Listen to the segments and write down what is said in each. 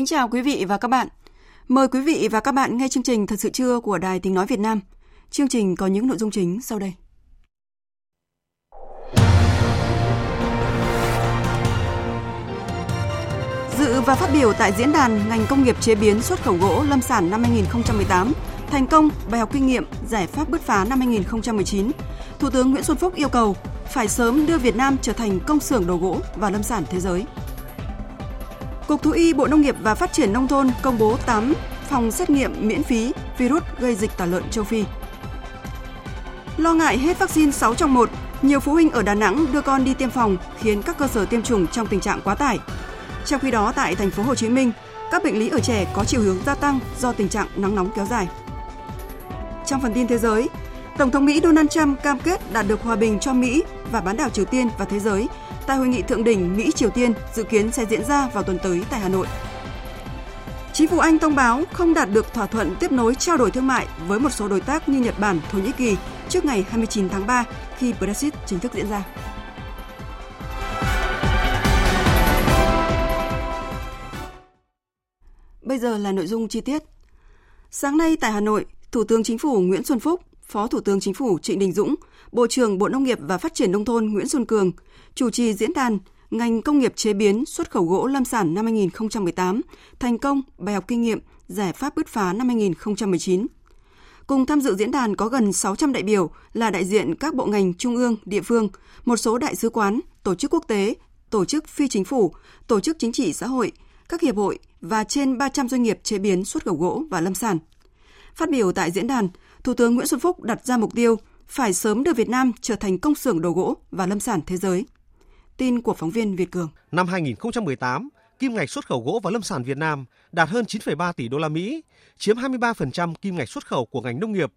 Kính chào quý vị và các bạn. Mời quý vị và các bạn nghe chương trình Thật sự trưa của Đài Tiếng Nói Việt Nam. Chương trình có những nội dung chính sau đây. Dự và phát biểu tại diễn đàn ngành công nghiệp chế biến xuất khẩu gỗ lâm sản năm 2018, thành công, bài học kinh nghiệm, giải pháp bứt phá năm 2019, Thủ tướng Nguyễn Xuân Phúc yêu cầu phải sớm đưa Việt Nam trở thành công xưởng đồ gỗ và lâm sản thế giới. Cục Thú y Bộ Nông nghiệp và Phát triển Nông thôn công bố 8 phòng xét nghiệm miễn phí virus gây dịch tả lợn châu Phi. Lo ngại hết vaccine 6 trong 1, nhiều phụ huynh ở Đà Nẵng đưa con đi tiêm phòng khiến các cơ sở tiêm chủng trong tình trạng quá tải. Trong khi đó tại thành phố Hồ Chí Minh, các bệnh lý ở trẻ có chiều hướng gia tăng do tình trạng nắng nóng kéo dài. Trong phần tin thế giới, Tổng thống Mỹ Donald Trump cam kết đạt được hòa bình cho Mỹ và bán đảo Triều Tiên và thế giới tại hội nghị thượng đỉnh Mỹ Triều Tiên dự kiến sẽ diễn ra vào tuần tới tại Hà Nội. Chính phủ Anh thông báo không đạt được thỏa thuận tiếp nối trao đổi thương mại với một số đối tác như Nhật Bản, Thổ Nhĩ Kỳ trước ngày 29 tháng 3 khi Brexit chính thức diễn ra. Bây giờ là nội dung chi tiết. Sáng nay tại Hà Nội, Thủ tướng Chính phủ Nguyễn Xuân Phúc, Phó Thủ tướng Chính phủ Trịnh Đình Dũng, Bộ trưởng Bộ Nông nghiệp và Phát triển Nông thôn Nguyễn Xuân Cường chủ trì diễn đàn ngành công nghiệp chế biến xuất khẩu gỗ lâm sản năm 2018, thành công, bài học kinh nghiệm, giải pháp bứt phá năm 2019. Cùng tham dự diễn đàn có gần 600 đại biểu là đại diện các bộ ngành trung ương, địa phương, một số đại sứ quán, tổ chức quốc tế, tổ chức phi chính phủ, tổ chức chính trị xã hội, các hiệp hội và trên 300 doanh nghiệp chế biến xuất khẩu gỗ và lâm sản. Phát biểu tại diễn đàn, Thủ tướng Nguyễn Xuân Phúc đặt ra mục tiêu phải sớm đưa Việt Nam trở thành công xưởng đồ gỗ và lâm sản thế giới. Tin của phóng viên Việt Cường. Năm 2018, kim ngạch xuất khẩu gỗ và lâm sản Việt Nam đạt hơn 9,3 tỷ đô la Mỹ, chiếm 23% kim ngạch xuất khẩu của ngành nông nghiệp.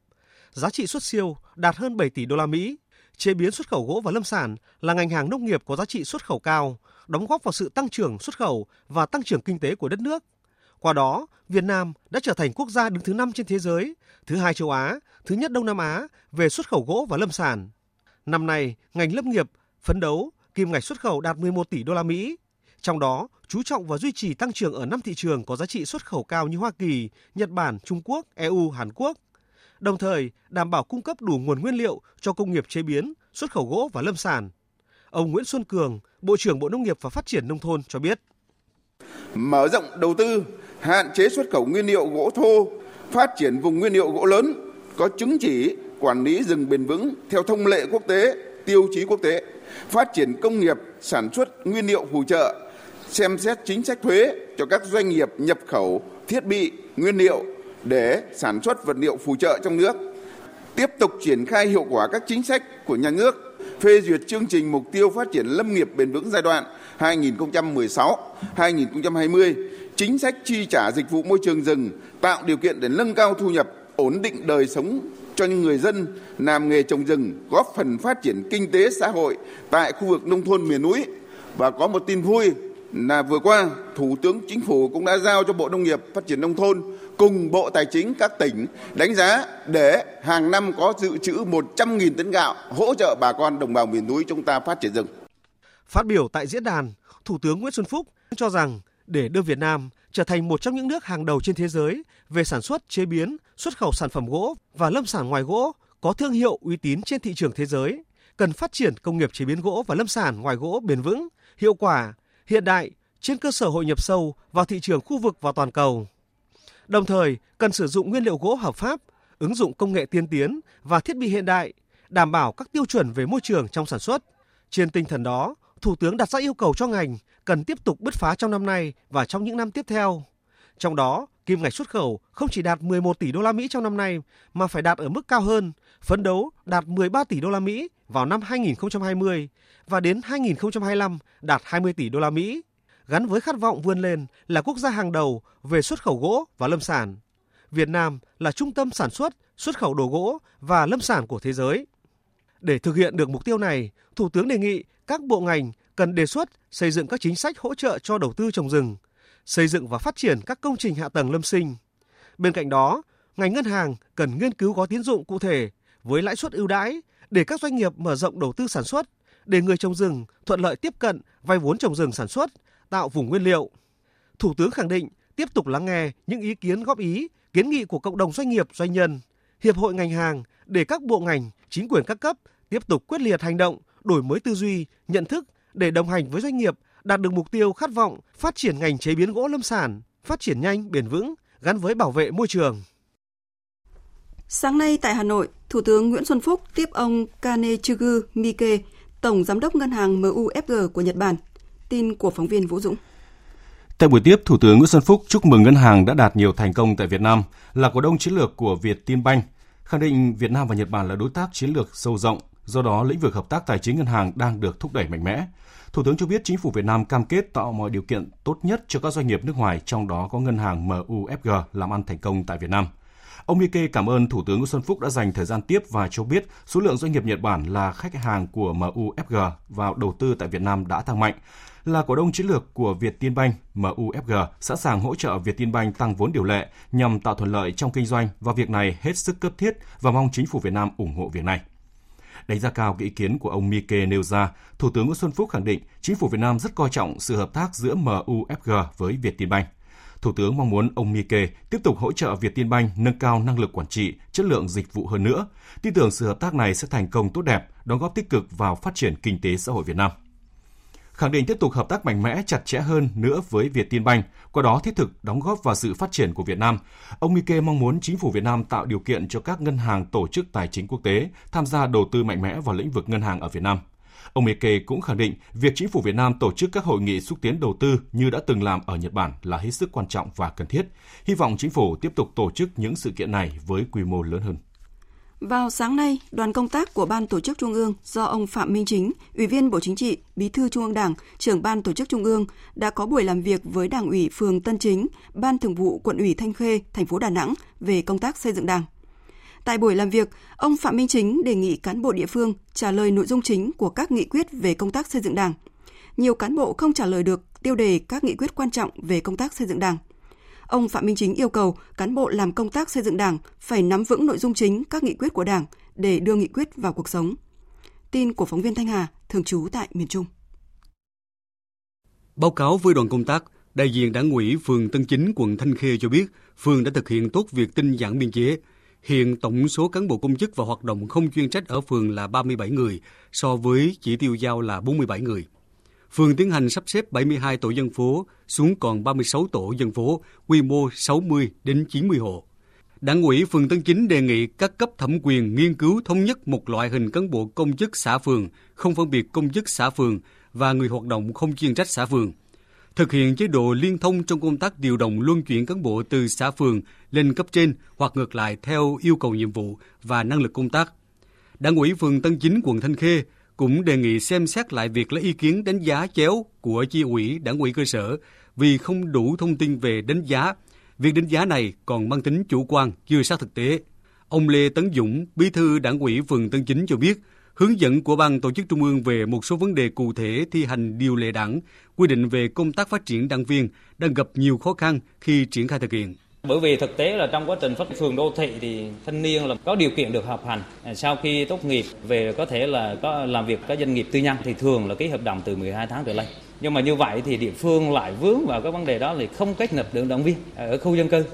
Giá trị xuất siêu đạt hơn 7 tỷ đô la Mỹ. Chế biến xuất khẩu gỗ và lâm sản là ngành hàng nông nghiệp có giá trị xuất khẩu cao, đóng góp vào sự tăng trưởng xuất khẩu và tăng trưởng kinh tế của đất nước. Qua đó, Việt Nam đã trở thành quốc gia đứng thứ 5 trên thế giới, thứ hai châu Á, thứ nhất Đông Nam Á về xuất khẩu gỗ và lâm sản. Năm nay, ngành lâm nghiệp phấn đấu kim ngạch xuất khẩu đạt 11 tỷ đô la Mỹ. Trong đó, chú trọng và duy trì tăng trưởng ở năm thị trường có giá trị xuất khẩu cao như Hoa Kỳ, Nhật Bản, Trung Quốc, EU, Hàn Quốc. Đồng thời, đảm bảo cung cấp đủ nguồn nguyên liệu cho công nghiệp chế biến, xuất khẩu gỗ và lâm sản. Ông Nguyễn Xuân Cường, Bộ trưởng Bộ Nông nghiệp và Phát triển Nông thôn cho biết. Mở rộng đầu tư, hạn chế xuất khẩu nguyên liệu gỗ thô, phát triển vùng nguyên liệu gỗ lớn, có chứng chỉ quản lý rừng bền vững theo thông lệ quốc tế, tiêu chí quốc tế phát triển công nghiệp sản xuất nguyên liệu phụ trợ, xem xét chính sách thuế cho các doanh nghiệp nhập khẩu thiết bị, nguyên liệu để sản xuất vật liệu phụ trợ trong nước. Tiếp tục triển khai hiệu quả các chính sách của nhà nước, phê duyệt chương trình mục tiêu phát triển lâm nghiệp bền vững giai đoạn 2016-2020, chính sách chi trả dịch vụ môi trường rừng, tạo điều kiện để nâng cao thu nhập, ổn định đời sống cho những người dân làm nghề trồng rừng, góp phần phát triển kinh tế xã hội tại khu vực nông thôn miền núi. Và có một tin vui là vừa qua Thủ tướng Chính phủ cũng đã giao cho Bộ Nông nghiệp Phát triển Nông thôn cùng Bộ Tài chính các tỉnh đánh giá để hàng năm có dự trữ 100.000 tấn gạo hỗ trợ bà con đồng bào miền núi chúng ta phát triển rừng. Phát biểu tại diễn đàn, Thủ tướng Nguyễn Xuân Phúc cho rằng để đưa Việt Nam trở thành một trong những nước hàng đầu trên thế giới về sản xuất, chế biến, xuất khẩu sản phẩm gỗ và lâm sản ngoài gỗ có thương hiệu uy tín trên thị trường thế giới, cần phát triển công nghiệp chế biến gỗ và lâm sản ngoài gỗ bền vững, hiệu quả, hiện đại trên cơ sở hội nhập sâu vào thị trường khu vực và toàn cầu. Đồng thời, cần sử dụng nguyên liệu gỗ hợp pháp, ứng dụng công nghệ tiên tiến và thiết bị hiện đại, đảm bảo các tiêu chuẩn về môi trường trong sản xuất. Trên tinh thần đó, Thủ tướng đặt ra yêu cầu cho ngành cần tiếp tục bứt phá trong năm nay và trong những năm tiếp theo. Trong đó, kim ngạch xuất khẩu không chỉ đạt 11 tỷ đô la Mỹ trong năm nay mà phải đạt ở mức cao hơn, phấn đấu đạt 13 tỷ đô la Mỹ vào năm 2020 và đến 2025 đạt 20 tỷ đô la Mỹ, gắn với khát vọng vươn lên là quốc gia hàng đầu về xuất khẩu gỗ và lâm sản. Việt Nam là trung tâm sản xuất, xuất khẩu đồ gỗ và lâm sản của thế giới. Để thực hiện được mục tiêu này, Thủ tướng đề nghị các bộ ngành cần đề xuất xây dựng các chính sách hỗ trợ cho đầu tư trồng rừng, xây dựng và phát triển các công trình hạ tầng lâm sinh. Bên cạnh đó, ngành ngân hàng cần nghiên cứu gói tín dụng cụ thể với lãi suất ưu đãi để các doanh nghiệp mở rộng đầu tư sản xuất, để người trồng rừng thuận lợi tiếp cận vay vốn trồng rừng sản xuất, tạo vùng nguyên liệu. Thủ tướng khẳng định tiếp tục lắng nghe những ý kiến góp ý, kiến nghị của cộng đồng doanh nghiệp, doanh nhân, hiệp hội ngành hàng để các bộ ngành, chính quyền các cấp tiếp tục quyết liệt hành động, đổi mới tư duy, nhận thức để đồng hành với doanh nghiệp đạt được mục tiêu khát vọng phát triển ngành chế biến gỗ lâm sản, phát triển nhanh, bền vững, gắn với bảo vệ môi trường. Sáng nay tại Hà Nội, Thủ tướng Nguyễn Xuân Phúc tiếp ông Kanetsugu Mike, Tổng Giám đốc Ngân hàng MUFG của Nhật Bản. Tin của phóng viên Vũ Dũng. Tại buổi tiếp, Thủ tướng Nguyễn Xuân Phúc chúc mừng ngân hàng đã đạt nhiều thành công tại Việt Nam, là cổ đông chiến lược của Việt Tinbank, khẳng định Việt Nam và Nhật Bản là đối tác chiến lược sâu rộng, do đó lĩnh vực hợp tác tài chính ngân hàng đang được thúc đẩy mạnh mẽ. Thủ tướng cho biết chính phủ Việt Nam cam kết tạo mọi điều kiện tốt nhất cho các doanh nghiệp nước ngoài, trong đó có ngân hàng MUFG làm ăn thành công tại Việt Nam. Ông Mike cảm ơn Thủ tướng Nguyễn Xuân Phúc đã dành thời gian tiếp và cho biết số lượng doanh nghiệp Nhật Bản là khách hàng của MUFG vào đầu tư tại Việt Nam đã tăng mạnh. Là cổ đông chiến lược của Việt Vietinbank, MUFG sẵn sàng hỗ trợ Việt Vietinbank tăng vốn điều lệ nhằm tạo thuận lợi trong kinh doanh và việc này hết sức cấp thiết và mong chính phủ Việt Nam ủng hộ việc này. Đánh giá cao ý kiến của ông Mike nêu ra, Thủ tướng Nguyễn Xuân Phúc khẳng định chính phủ Việt Nam rất coi trọng sự hợp tác giữa MUFG với Vietinbank. Thủ tướng mong muốn ông Mike tiếp tục hỗ trợ Vietinbank nâng cao năng lực quản trị, chất lượng dịch vụ hơn nữa. Tin tưởng sự hợp tác này sẽ thành công tốt đẹp, đóng góp tích cực vào phát triển kinh tế xã hội Việt Nam khẳng định tiếp tục hợp tác mạnh mẽ, chặt chẽ hơn nữa với Việt Tân Banh qua đó thiết thực đóng góp vào sự phát triển của Việt Nam. Ông Mike mong muốn chính phủ Việt Nam tạo điều kiện cho các ngân hàng tổ chức tài chính quốc tế tham gia đầu tư mạnh mẽ vào lĩnh vực ngân hàng ở Việt Nam. Ông Mike cũng khẳng định việc chính phủ Việt Nam tổ chức các hội nghị xúc tiến đầu tư như đã từng làm ở Nhật Bản là hết sức quan trọng và cần thiết. Hy vọng chính phủ tiếp tục tổ chức những sự kiện này với quy mô lớn hơn. Vào sáng nay, đoàn công tác của Ban Tổ chức Trung ương do ông Phạm Minh Chính, Ủy viên Bộ Chính trị, Bí thư Trung ương Đảng, trưởng Ban Tổ chức Trung ương đã có buổi làm việc với Đảng ủy phường Tân Chính, Ban Thường vụ Quận ủy Thanh Khê, thành phố Đà Nẵng về công tác xây dựng Đảng. Tại buổi làm việc, ông Phạm Minh Chính đề nghị cán bộ địa phương trả lời nội dung chính của các nghị quyết về công tác xây dựng Đảng. Nhiều cán bộ không trả lời được tiêu đề các nghị quyết quan trọng về công tác xây dựng Đảng – Ông Phạm Minh Chính yêu cầu cán bộ làm công tác xây dựng Đảng phải nắm vững nội dung chính các nghị quyết của Đảng để đưa nghị quyết vào cuộc sống. Tin của phóng viên Thanh Hà, thường trú tại miền Trung. Báo cáo với đoàn công tác, đại diện đảng ủy phường Tân Chính, quận Thanh Khê cho biết, phường đã thực hiện tốt việc tinh giản biên chế. Hiện tổng số cán bộ công chức và hoạt động không chuyên trách ở phường là 37 người, so với chỉ tiêu giao là 47 người phường tiến hành sắp xếp 72 tổ dân phố xuống còn 36 tổ dân phố, quy mô 60 đến 90 hộ. Đảng ủy phường Tân Chính đề nghị các cấp thẩm quyền nghiên cứu thống nhất một loại hình cán bộ công chức xã phường, không phân biệt công chức xã phường và người hoạt động không chuyên trách xã phường. Thực hiện chế độ liên thông trong công tác điều động luân chuyển cán bộ từ xã phường lên cấp trên hoặc ngược lại theo yêu cầu nhiệm vụ và năng lực công tác. Đảng ủy phường Tân Chính quận Thanh Khê cũng đề nghị xem xét lại việc lấy ý kiến đánh giá chéo của chi ủy, đảng ủy cơ sở vì không đủ thông tin về đánh giá. Việc đánh giá này còn mang tính chủ quan, chưa sát thực tế. Ông Lê Tấn Dũng, bí thư đảng ủy phường Tân Chính cho biết, hướng dẫn của ban tổ chức trung ương về một số vấn đề cụ thể thi hành điều lệ đảng, quy định về công tác phát triển đảng viên đang gặp nhiều khó khăn khi triển khai thực hiện. Bởi vì thực tế là trong quá trình phát phường đô thị thì thanh niên là có điều kiện được học hành. À, sau khi tốt nghiệp về có thể là có làm việc các doanh nghiệp tư nhân thì thường là ký hợp đồng từ 12 tháng trở lên. Nhưng mà như vậy thì địa phương lại vướng vào cái vấn đề đó là không kết nạp được động viên à, ở khu dân cư.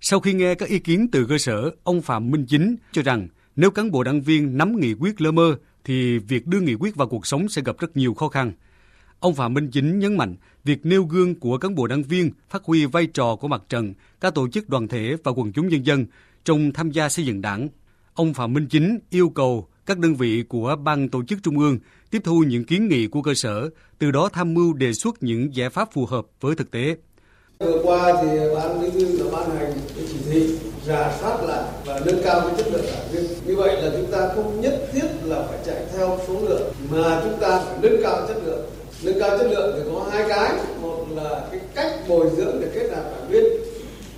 Sau khi nghe các ý kiến từ cơ sở, ông Phạm Minh Chính cho rằng nếu cán bộ đảng viên nắm nghị quyết lơ mơ thì việc đưa nghị quyết vào cuộc sống sẽ gặp rất nhiều khó khăn. Ông Phạm Minh Chính nhấn mạnh việc nêu gương của cán bộ đảng viên phát huy vai trò của mặt trận, các tổ chức đoàn thể và quần chúng nhân dân trong tham gia xây dựng đảng. Ông Phạm Minh Chính yêu cầu các đơn vị của ban tổ chức trung ương tiếp thu những kiến nghị của cơ sở, từ đó tham mưu đề xuất những giải pháp phù hợp với thực tế. Vừa qua thì ban bí thư đã ban hành cái chỉ thị rà soát lại và nâng cao cái chất lượng đảng viên. Như vậy là chúng ta không nhất thiết là phải chạy theo số lượng mà chúng ta phải nâng cao chất lượng. Nâng cao chất lượng thì có hai cái, một là cái cách bồi dưỡng để kết nạp đảng viên,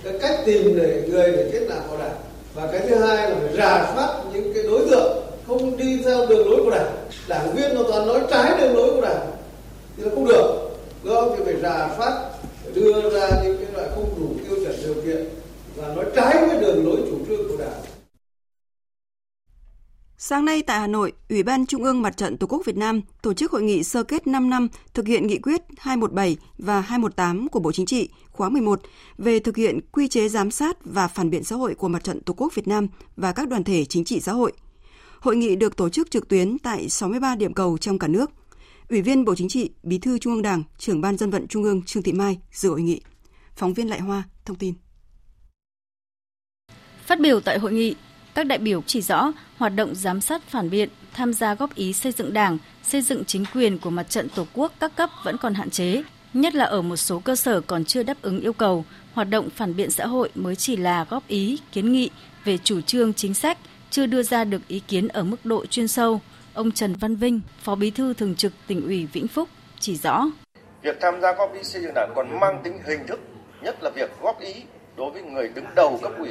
cái cách tìm để người để kết nạp vào đảng. Và cái thứ hai là phải rà soát những cái đối tượng không đi theo đường lối của đảng. Đảng viên nó toàn nói trái đường lối của đảng thì là không được. Đúng không? Thì phải rà soát đưa ra những cái loại không đủ tiêu chuẩn điều kiện và nói trái với đường lối chủ trương của đảng. Sáng nay tại Hà Nội, Ủy ban Trung ương Mặt trận Tổ quốc Việt Nam tổ chức hội nghị sơ kết 5 năm thực hiện nghị quyết 217 và 218 của Bộ Chính trị khóa 11 về thực hiện quy chế giám sát và phản biện xã hội của Mặt trận Tổ quốc Việt Nam và các đoàn thể chính trị xã hội. Hội nghị được tổ chức trực tuyến tại 63 điểm cầu trong cả nước. Ủy viên Bộ Chính trị, Bí thư Trung ương Đảng, trưởng Ban dân vận Trung ương Trương Thị Mai dự hội nghị. Phóng viên Lại Hoa thông tin. Phát biểu tại hội nghị, các đại biểu chỉ rõ hoạt động giám sát phản biện, tham gia góp ý xây dựng Đảng, xây dựng chính quyền của mặt trận Tổ quốc các cấp vẫn còn hạn chế, nhất là ở một số cơ sở còn chưa đáp ứng yêu cầu, hoạt động phản biện xã hội mới chỉ là góp ý, kiến nghị về chủ trương chính sách, chưa đưa ra được ý kiến ở mức độ chuyên sâu. Ông Trần Văn Vinh, Phó Bí thư Thường trực tỉnh ủy Vĩnh Phúc chỉ rõ. Việc tham gia góp ý xây dựng đảng còn mang tính hình thức, nhất là việc góp ý đối với người đứng đầu cấp ủy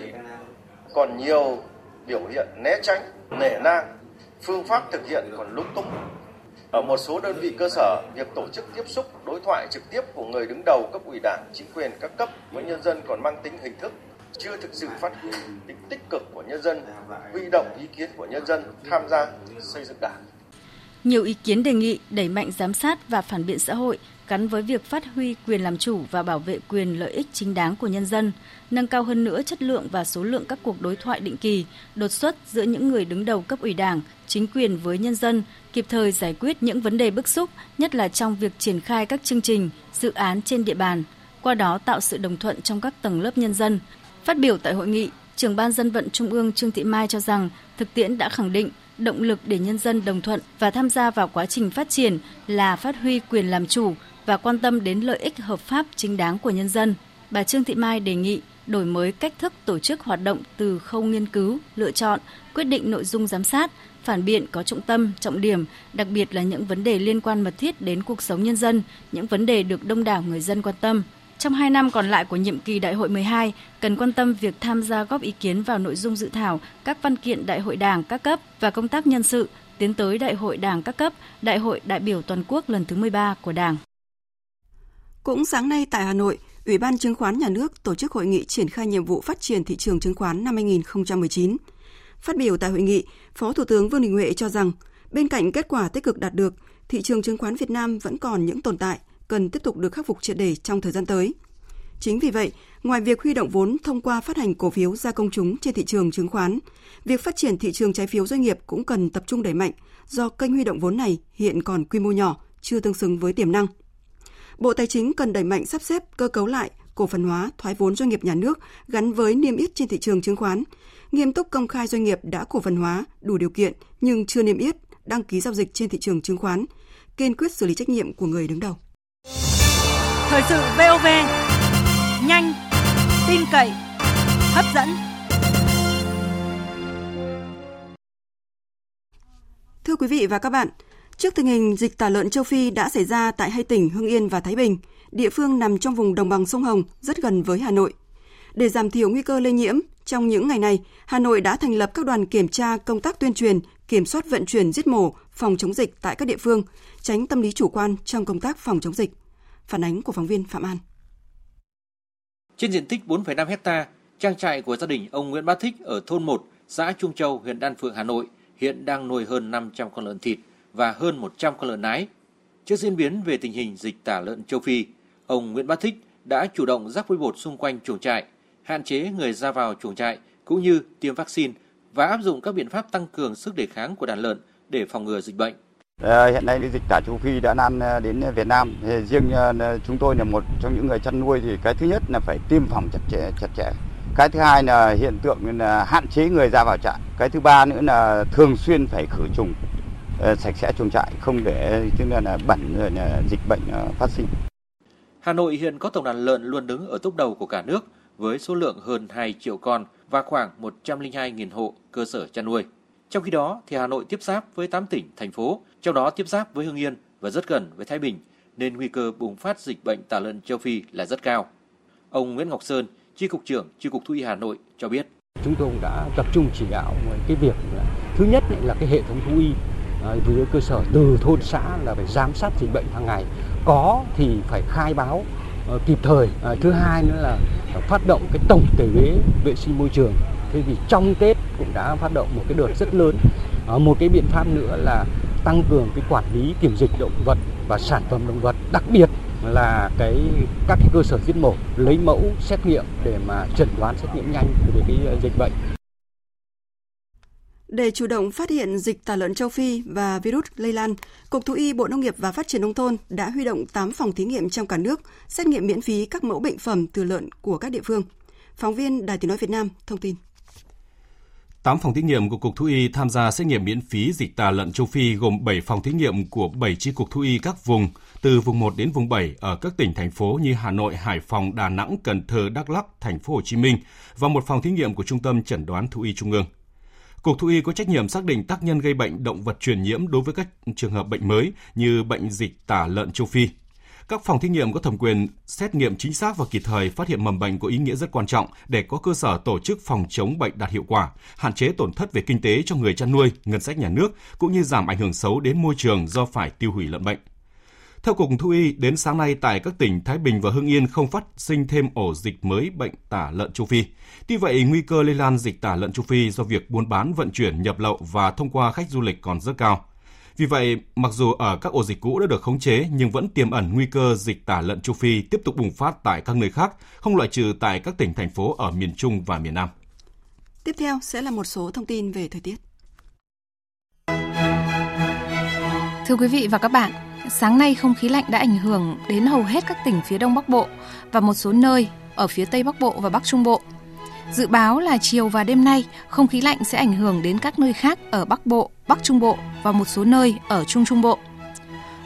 còn nhiều biểu hiện né tránh, nể nang, phương pháp thực hiện còn lúng túng Ở một số đơn vị cơ sở, việc tổ chức tiếp xúc, đối thoại trực tiếp của người đứng đầu cấp ủy đảng, chính quyền các cấp với nhân dân còn mang tính hình thức, chưa thực sự phát huy tính tích cực của nhân dân, huy động ý kiến của nhân dân tham gia xây dựng đảng. Nhiều ý kiến đề nghị đẩy mạnh giám sát và phản biện xã hội gắn với việc phát huy quyền làm chủ và bảo vệ quyền lợi ích chính đáng của nhân dân, nâng cao hơn nữa chất lượng và số lượng các cuộc đối thoại định kỳ, đột xuất giữa những người đứng đầu cấp ủy Đảng, chính quyền với nhân dân, kịp thời giải quyết những vấn đề bức xúc, nhất là trong việc triển khai các chương trình, dự án trên địa bàn, qua đó tạo sự đồng thuận trong các tầng lớp nhân dân. Phát biểu tại hội nghị, Trưởng ban dân vận Trung ương Trương Thị Mai cho rằng thực tiễn đã khẳng định động lực để nhân dân đồng thuận và tham gia vào quá trình phát triển là phát huy quyền làm chủ và quan tâm đến lợi ích hợp pháp chính đáng của nhân dân. Bà Trương Thị Mai đề nghị đổi mới cách thức tổ chức hoạt động từ khâu nghiên cứu, lựa chọn, quyết định nội dung giám sát, phản biện có trọng tâm, trọng điểm, đặc biệt là những vấn đề liên quan mật thiết đến cuộc sống nhân dân, những vấn đề được đông đảo người dân quan tâm. Trong 2 năm còn lại của nhiệm kỳ Đại hội 12, cần quan tâm việc tham gia góp ý kiến vào nội dung dự thảo các văn kiện Đại hội Đảng các cấp và công tác nhân sự tiến tới Đại hội Đảng các cấp, Đại hội đại biểu toàn quốc lần thứ 13 của Đảng. Cũng sáng nay tại Hà Nội, Ủy ban Chứng khoán Nhà nước tổ chức hội nghị triển khai nhiệm vụ phát triển thị trường chứng khoán năm 2019. Phát biểu tại hội nghị, Phó Thủ tướng Vương Đình Huệ cho rằng, bên cạnh kết quả tích cực đạt được, thị trường chứng khoán Việt Nam vẫn còn những tồn tại cần tiếp tục được khắc phục triệt để trong thời gian tới. Chính vì vậy, ngoài việc huy động vốn thông qua phát hành cổ phiếu ra công chúng trên thị trường chứng khoán, việc phát triển thị trường trái phiếu doanh nghiệp cũng cần tập trung đẩy mạnh do kênh huy động vốn này hiện còn quy mô nhỏ, chưa tương xứng với tiềm năng. Bộ Tài chính cần đẩy mạnh sắp xếp cơ cấu lại, cổ phần hóa, thoái vốn doanh nghiệp nhà nước gắn với niêm yết trên thị trường chứng khoán, nghiêm túc công khai doanh nghiệp đã cổ phần hóa đủ điều kiện nhưng chưa niêm yết, đăng ký giao dịch trên thị trường chứng khoán, kiên quyết xử lý trách nhiệm của người đứng đầu. Thời sự VOV, nhanh, tin cậy, hấp dẫn. Thưa quý vị và các bạn, Trước tình hình dịch tả lợn châu Phi đã xảy ra tại hai tỉnh Hưng Yên và Thái Bình, địa phương nằm trong vùng đồng bằng sông Hồng rất gần với Hà Nội. Để giảm thiểu nguy cơ lây nhiễm, trong những ngày này, Hà Nội đã thành lập các đoàn kiểm tra công tác tuyên truyền, kiểm soát vận chuyển giết mổ, phòng chống dịch tại các địa phương, tránh tâm lý chủ quan trong công tác phòng chống dịch. Phản ánh của phóng viên Phạm An. Trên diện tích 4,5 hecta, trang trại của gia đình ông Nguyễn Bá Thích ở thôn 1, xã Trung Châu, huyện Đan Phượng, Hà Nội hiện đang nuôi hơn 500 con lợn thịt và hơn 100 con lợn nái. Trước diễn biến về tình hình dịch tả lợn châu Phi, ông Nguyễn Bá Thích đã chủ động rắc vôi bột xung quanh chuồng trại, hạn chế người ra vào chuồng trại cũng như tiêm vaccine và áp dụng các biện pháp tăng cường sức đề kháng của đàn lợn để phòng ngừa dịch bệnh. À, hiện nay dịch tả châu Phi đã lan ờ, đến Việt Nam. Riêng ờ, chúng tôi là một trong những người chăn nuôi thì cái thứ nhất là phải tiêm phòng chặt chẽ, chặt chẽ Cái thứ hai là hiện tượng là hạn chế người ra vào trại. Cái thứ ba nữa là thường xuyên phải khử trùng sạch sẽ chuồng trại không để tức là, là bẩn rồi là dịch bệnh uh, phát sinh. Hà Nội hiện có tổng đàn lợn luôn đứng ở top đầu của cả nước với số lượng hơn 2 triệu con và khoảng 102.000 hộ cơ sở chăn nuôi. Trong khi đó, thì Hà Nội tiếp giáp với 8 tỉnh, thành phố, trong đó tiếp giáp với Hưng Yên và rất gần với Thái Bình, nên nguy cơ bùng phát dịch bệnh tả lợn châu Phi là rất cao. Ông Nguyễn Ngọc Sơn, Chi cục trưởng Chi cục Thú y Hà Nội cho biết. Chúng tôi đã tập trung chỉ đạo cái việc là thứ nhất là cái hệ thống thú y à, với cơ sở từ thôn xã là phải giám sát dịch bệnh hàng ngày. Có thì phải khai báo uh, kịp thời. À, thứ hai nữa là phát động cái tổng thể ghế vệ sinh môi trường. Thế thì trong Tết cũng đã phát động một cái đợt rất lớn. Ờ, một cái biện pháp nữa là tăng cường cái quản lý kiểm dịch động vật và sản phẩm động vật, đặc biệt là cái các cái cơ sở giết mổ lấy mẫu xét nghiệm để mà chẩn đoán xét nghiệm nhanh về cái dịch bệnh. Để chủ động phát hiện dịch tả lợn châu Phi và virus lây lan, Cục Thú y Bộ Nông nghiệp và Phát triển Nông thôn đã huy động 8 phòng thí nghiệm trong cả nước xét nghiệm miễn phí các mẫu bệnh phẩm từ lợn của các địa phương. Phóng viên Đài Tiếng Nói Việt Nam thông tin. 8 phòng thí nghiệm của Cục Thú y tham gia xét nghiệm miễn phí dịch tả lợn châu Phi gồm 7 phòng thí nghiệm của 7 chi cục thú y các vùng, từ vùng 1 đến vùng 7 ở các tỉnh thành phố như Hà Nội, Hải Phòng, Đà Nẵng, Cần Thơ, Đắk Lắk, thành phố Hồ Chí Minh và một phòng thí nghiệm của Trung tâm Chẩn đoán Thú y Trung ương. Cục Thú y có trách nhiệm xác định tác nhân gây bệnh động vật truyền nhiễm đối với các trường hợp bệnh mới như bệnh dịch tả lợn châu Phi. Các phòng thí nghiệm có thẩm quyền xét nghiệm chính xác và kịp thời phát hiện mầm bệnh có ý nghĩa rất quan trọng để có cơ sở tổ chức phòng chống bệnh đạt hiệu quả, hạn chế tổn thất về kinh tế cho người chăn nuôi, ngân sách nhà nước cũng như giảm ảnh hưởng xấu đến môi trường do phải tiêu hủy lợn bệnh. Theo Cục Thú y, đến sáng nay tại các tỉnh Thái Bình và Hưng Yên không phát sinh thêm ổ dịch mới bệnh tả lợn châu Phi. Tuy vậy, nguy cơ lây lan dịch tả lợn châu Phi do việc buôn bán, vận chuyển, nhập lậu và thông qua khách du lịch còn rất cao. Vì vậy, mặc dù ở các ổ dịch cũ đã được khống chế nhưng vẫn tiềm ẩn nguy cơ dịch tả lợn châu Phi tiếp tục bùng phát tại các nơi khác, không loại trừ tại các tỉnh thành phố ở miền Trung và miền Nam. Tiếp theo sẽ là một số thông tin về thời tiết. Thưa quý vị và các bạn, sáng nay không khí lạnh đã ảnh hưởng đến hầu hết các tỉnh phía Đông Bắc Bộ và một số nơi ở phía Tây Bắc Bộ và Bắc Trung Bộ. Dự báo là chiều và đêm nay, không khí lạnh sẽ ảnh hưởng đến các nơi khác ở Bắc Bộ, Bắc Trung Bộ và một số nơi ở Trung Trung Bộ.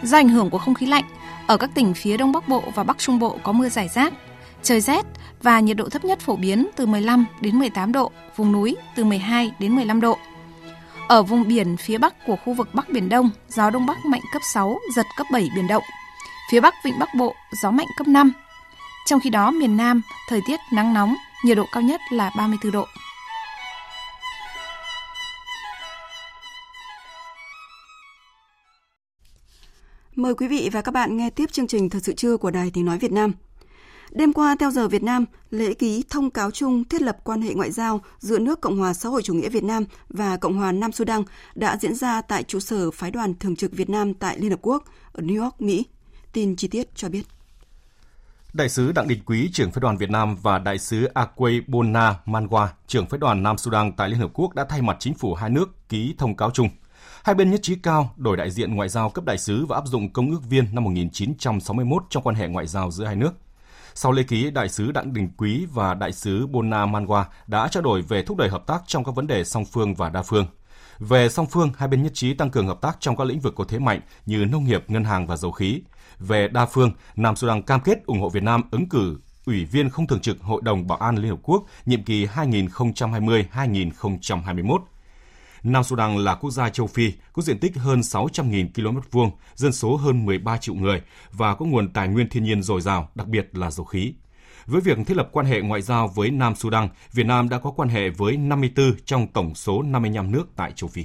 Do ảnh hưởng của không khí lạnh, ở các tỉnh phía Đông Bắc Bộ và Bắc Trung Bộ có mưa rải rác, trời rét và nhiệt độ thấp nhất phổ biến từ 15 đến 18 độ, vùng núi từ 12 đến 15 độ. Ở vùng biển phía Bắc của khu vực Bắc Biển Đông, gió Đông Bắc mạnh cấp 6, giật cấp 7 biển động. Phía Bắc Vịnh Bắc Bộ, gió mạnh cấp 5. Trong khi đó, miền Nam, thời tiết nắng nóng, nhiệt độ cao nhất là 34 độ. Mời quý vị và các bạn nghe tiếp chương trình Thật sự trưa của Đài Tiếng Nói Việt Nam. Đêm qua theo giờ Việt Nam, lễ ký thông cáo chung thiết lập quan hệ ngoại giao giữa nước Cộng hòa xã hội chủ nghĩa Việt Nam và Cộng hòa Nam Sudan đã diễn ra tại trụ sở phái đoàn thường trực Việt Nam tại Liên Hợp Quốc ở New York, Mỹ. Tin chi tiết cho biết. Đại sứ Đặng Đình Quý, trưởng phái đoàn Việt Nam và đại sứ Akwe Bona Manwa, trưởng phái đoàn Nam Sudan tại Liên Hợp Quốc đã thay mặt chính phủ hai nước ký thông cáo chung. Hai bên nhất trí cao đổi đại diện ngoại giao cấp đại sứ và áp dụng công ước viên năm 1961 trong quan hệ ngoại giao giữa hai nước. Sau lễ ký, đại sứ Đặng Đình Quý và đại sứ Bona Manwa đã trao đổi về thúc đẩy hợp tác trong các vấn đề song phương và đa phương. Về song phương, hai bên nhất trí tăng cường hợp tác trong các lĩnh vực có thế mạnh như nông nghiệp, ngân hàng và dầu khí. Về đa phương, Nam Sudan cam kết ủng hộ Việt Nam ứng cử Ủy viên không thường trực Hội đồng Bảo an Liên Hợp Quốc nhiệm kỳ 2020-2021. Nam Sudan là quốc gia châu Phi có diện tích hơn 600.000 km vuông, dân số hơn 13 triệu người và có nguồn tài nguyên thiên nhiên dồi dào, đặc biệt là dầu khí. Với việc thiết lập quan hệ ngoại giao với Nam Sudan, Việt Nam đã có quan hệ với 54 trong tổng số 55 nước tại châu Phi.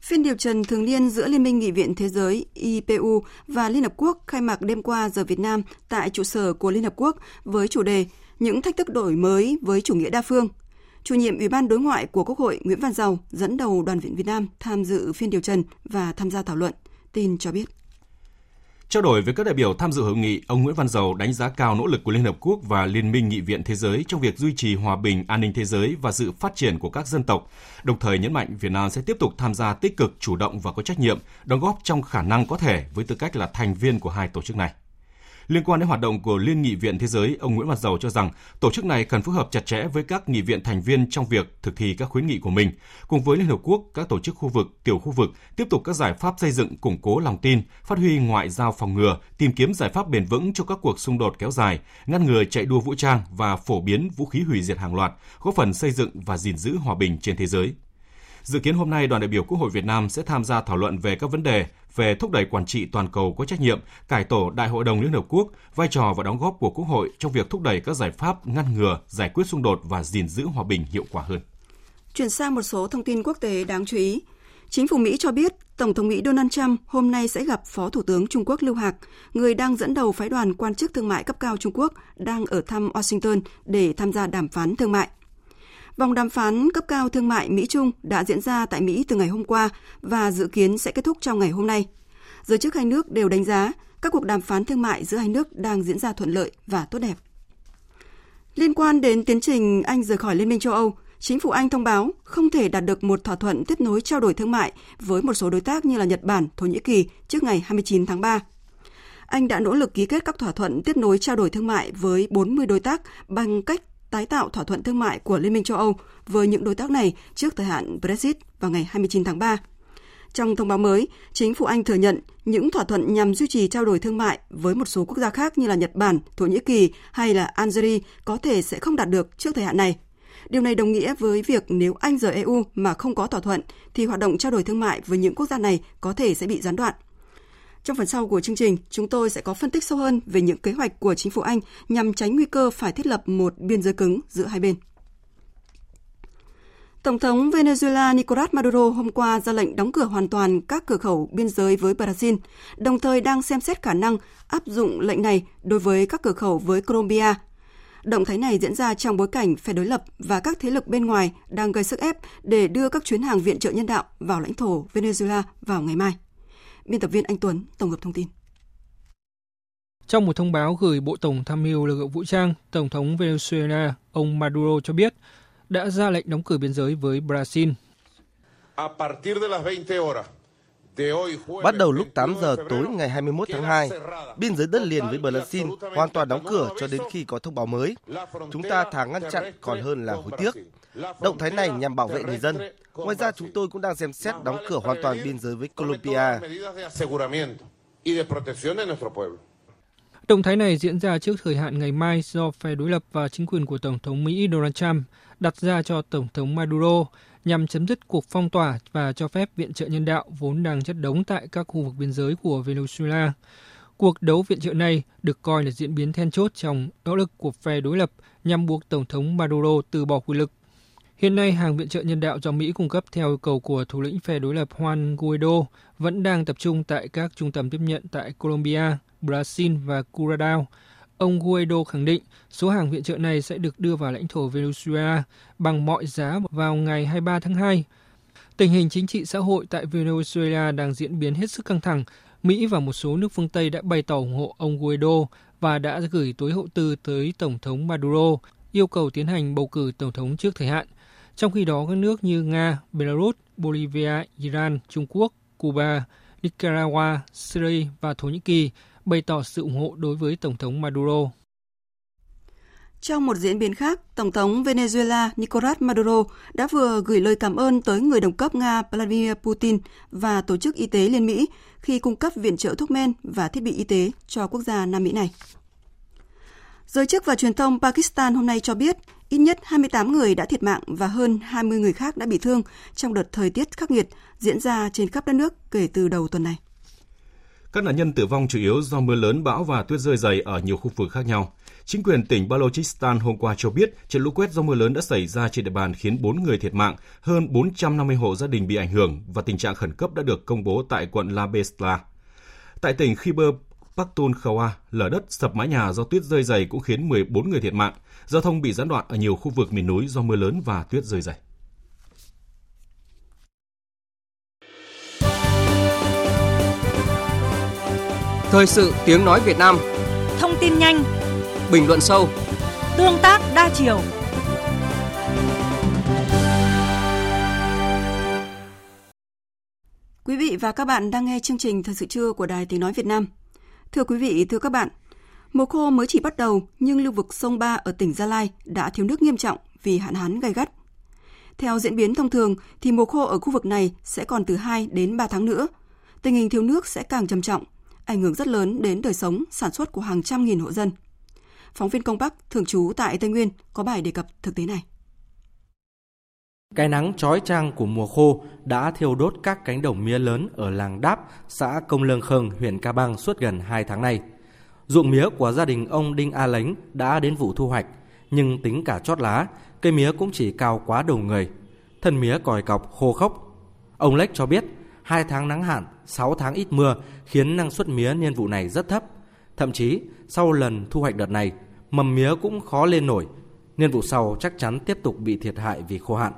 Phiên điều trần thường niên giữa Liên minh Nghị viện Thế giới IPU và Liên Hợp Quốc khai mạc đêm qua giờ Việt Nam tại trụ sở của Liên Hợp Quốc với chủ đề Những thách thức đổi mới với chủ nghĩa đa phương. Chủ nhiệm Ủy ban Đối ngoại của Quốc hội Nguyễn Văn Giàu dẫn đầu đoàn viện Việt Nam tham dự phiên điều trần và tham gia thảo luận. Tin cho biết. Trao đổi với các đại biểu tham dự hội nghị, ông Nguyễn Văn Dầu đánh giá cao nỗ lực của Liên Hợp Quốc và Liên minh Nghị viện Thế giới trong việc duy trì hòa bình, an ninh thế giới và sự phát triển của các dân tộc, đồng thời nhấn mạnh Việt Nam sẽ tiếp tục tham gia tích cực, chủ động và có trách nhiệm, đóng góp trong khả năng có thể với tư cách là thành viên của hai tổ chức này. Liên quan đến hoạt động của Liên nghị viện Thế giới, ông Nguyễn Văn Dầu cho rằng tổ chức này cần phối hợp chặt chẽ với các nghị viện thành viên trong việc thực thi các khuyến nghị của mình. Cùng với Liên Hợp Quốc, các tổ chức khu vực, tiểu khu vực tiếp tục các giải pháp xây dựng, củng cố lòng tin, phát huy ngoại giao phòng ngừa, tìm kiếm giải pháp bền vững cho các cuộc xung đột kéo dài, ngăn ngừa chạy đua vũ trang và phổ biến vũ khí hủy diệt hàng loạt, góp phần xây dựng và gìn giữ hòa bình trên thế giới. Dự kiến hôm nay, đoàn đại biểu Quốc hội Việt Nam sẽ tham gia thảo luận về các vấn đề về thúc đẩy quản trị toàn cầu có trách nhiệm, cải tổ Đại hội đồng Liên Hợp Quốc, vai trò và đóng góp của Quốc hội trong việc thúc đẩy các giải pháp ngăn ngừa, giải quyết xung đột và gìn giữ hòa bình hiệu quả hơn. Chuyển sang một số thông tin quốc tế đáng chú ý. Chính phủ Mỹ cho biết Tổng thống Mỹ Donald Trump hôm nay sẽ gặp Phó Thủ tướng Trung Quốc Lưu Hạc, người đang dẫn đầu phái đoàn quan chức thương mại cấp cao Trung Quốc đang ở thăm Washington để tham gia đàm phán thương mại. Vòng đàm phán cấp cao thương mại Mỹ-Trung đã diễn ra tại Mỹ từ ngày hôm qua và dự kiến sẽ kết thúc trong ngày hôm nay. Giới chức hai nước đều đánh giá các cuộc đàm phán thương mại giữa hai nước đang diễn ra thuận lợi và tốt đẹp. Liên quan đến tiến trình Anh rời khỏi Liên minh châu Âu, chính phủ Anh thông báo không thể đạt được một thỏa thuận tiếp nối trao đổi thương mại với một số đối tác như là Nhật Bản, Thổ Nhĩ Kỳ trước ngày 29 tháng 3. Anh đã nỗ lực ký kết các thỏa thuận tiếp nối trao đổi thương mại với 40 đối tác bằng cách tái tạo thỏa thuận thương mại của Liên minh châu Âu với những đối tác này trước thời hạn Brexit vào ngày 29 tháng 3. Trong thông báo mới, chính phủ Anh thừa nhận những thỏa thuận nhằm duy trì trao đổi thương mại với một số quốc gia khác như là Nhật Bản, Thổ Nhĩ Kỳ hay là Algeria có thể sẽ không đạt được trước thời hạn này. Điều này đồng nghĩa với việc nếu Anh rời EU mà không có thỏa thuận thì hoạt động trao đổi thương mại với những quốc gia này có thể sẽ bị gián đoạn. Trong phần sau của chương trình, chúng tôi sẽ có phân tích sâu hơn về những kế hoạch của chính phủ Anh nhằm tránh nguy cơ phải thiết lập một biên giới cứng giữa hai bên. Tổng thống Venezuela Nicolas Maduro hôm qua ra lệnh đóng cửa hoàn toàn các cửa khẩu biên giới với Brazil, đồng thời đang xem xét khả năng áp dụng lệnh này đối với các cửa khẩu với Colombia. Động thái này diễn ra trong bối cảnh phe đối lập và các thế lực bên ngoài đang gây sức ép để đưa các chuyến hàng viện trợ nhân đạo vào lãnh thổ Venezuela vào ngày mai. Biên tập viên Anh Tuấn tổng hợp thông tin. Trong một thông báo gửi Bộ Tổng tham mưu lực lượng vũ trang, Tổng thống Venezuela ông Maduro cho biết đã ra lệnh đóng cửa biên giới với Brazil. Bắt đầu lúc 8 giờ tối ngày 21 tháng 2, biên giới đất liền với Brazil hoàn toàn đóng cửa cho đến khi có thông báo mới. Chúng ta thà ngăn chặn còn hơn là hối tiếc. Động thái này nhằm bảo vệ người dân. Ngoài ra, chúng tôi cũng đang xem xét đóng cửa hoàn toàn biên giới với Colombia. Động thái này diễn ra trước thời hạn ngày mai do phe đối lập và chính quyền của Tổng thống Mỹ Donald Trump đặt ra cho Tổng thống Maduro nhằm chấm dứt cuộc phong tỏa và cho phép viện trợ nhân đạo vốn đang chất đống tại các khu vực biên giới của Venezuela. Cuộc đấu viện trợ này được coi là diễn biến then chốt trong nỗ lực của phe đối lập nhằm buộc Tổng thống Maduro từ bỏ quyền lực. Hiện nay, hàng viện trợ nhân đạo do Mỹ cung cấp theo yêu cầu của thủ lĩnh phe đối lập Juan Guaido vẫn đang tập trung tại các trung tâm tiếp nhận tại Colombia, Brazil và Curacao. Ông Guaido khẳng định số hàng viện trợ này sẽ được đưa vào lãnh thổ Venezuela bằng mọi giá vào ngày 23 tháng 2. Tình hình chính trị xã hội tại Venezuela đang diễn biến hết sức căng thẳng. Mỹ và một số nước phương Tây đã bày tỏ ủng hộ ông Guaido và đã gửi tối hậu tư tới Tổng thống Maduro yêu cầu tiến hành bầu cử Tổng thống trước thời hạn. Trong khi đó, các nước như Nga, Belarus, Bolivia, Iran, Trung Quốc, Cuba, Nicaragua, Syria và Thổ Nhĩ Kỳ bày tỏ sự ủng hộ đối với Tổng thống Maduro. Trong một diễn biến khác, Tổng thống Venezuela Nicolas Maduro đã vừa gửi lời cảm ơn tới người đồng cấp Nga Vladimir Putin và Tổ chức Y tế Liên Mỹ khi cung cấp viện trợ thuốc men và thiết bị y tế cho quốc gia Nam Mỹ này. Giới chức và truyền thông Pakistan hôm nay cho biết ít nhất 28 người đã thiệt mạng và hơn 20 người khác đã bị thương trong đợt thời tiết khắc nghiệt diễn ra trên khắp đất nước kể từ đầu tuần này. Các nạn nhân tử vong chủ yếu do mưa lớn, bão và tuyết rơi dày ở nhiều khu vực khác nhau. Chính quyền tỉnh Balochistan hôm qua cho biết trận lũ quét do mưa lớn đã xảy ra trên địa bàn khiến 4 người thiệt mạng, hơn 450 hộ gia đình bị ảnh hưởng và tình trạng khẩn cấp đã được công bố tại quận La Besla. Tại tỉnh Khyber Pakhtunkhwa, lở đất sập mái nhà do tuyết rơi dày cũng khiến 14 người thiệt mạng. Giao thông bị gián đoạn ở nhiều khu vực miền núi do mưa lớn và tuyết rơi dày. Thời sự tiếng nói Việt Nam Thông tin nhanh Bình luận sâu Tương tác đa chiều Quý vị và các bạn đang nghe chương trình Thời sự trưa của Đài Tiếng Nói Việt Nam. Thưa quý vị, thưa các bạn, Mùa khô mới chỉ bắt đầu nhưng lưu vực sông Ba ở tỉnh Gia Lai đã thiếu nước nghiêm trọng vì hạn hán gay gắt. Theo diễn biến thông thường thì mùa khô ở khu vực này sẽ còn từ 2 đến 3 tháng nữa. Tình hình thiếu nước sẽ càng trầm trọng, ảnh hưởng rất lớn đến đời sống, sản xuất của hàng trăm nghìn hộ dân. Phóng viên Công Bắc thường trú tại Tây Nguyên có bài đề cập thực tế này. Cái nắng chói chang của mùa khô đã thiêu đốt các cánh đồng mía lớn ở làng Đáp, xã Công Lương Khương, huyện Ca Bang suốt gần 2 tháng nay. Ruộng mía của gia đình ông Đinh A Lánh đã đến vụ thu hoạch, nhưng tính cả chót lá, cây mía cũng chỉ cao quá đầu người. Thân mía còi cọc, khô khốc. Ông Lách cho biết, hai tháng nắng hạn, 6 tháng ít mưa khiến năng suất mía niên vụ này rất thấp. Thậm chí, sau lần thu hoạch đợt này, mầm mía cũng khó lên nổi. Niên vụ sau chắc chắn tiếp tục bị thiệt hại vì khô hạn.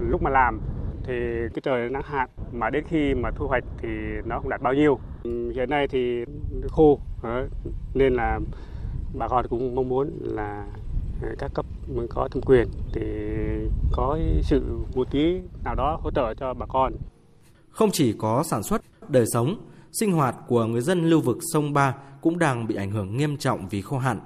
Lúc mà làm thì cái trời nắng hạn mà đến khi mà thu hoạch thì nó không đạt bao nhiêu. Hiện nay thì khô nên là bà con cũng mong muốn là các cấp có thẩm quyền thì có sự một tí nào đó hỗ trợ cho bà con. Không chỉ có sản xuất, đời sống, sinh hoạt của người dân lưu vực sông Ba cũng đang bị ảnh hưởng nghiêm trọng vì khô hạn.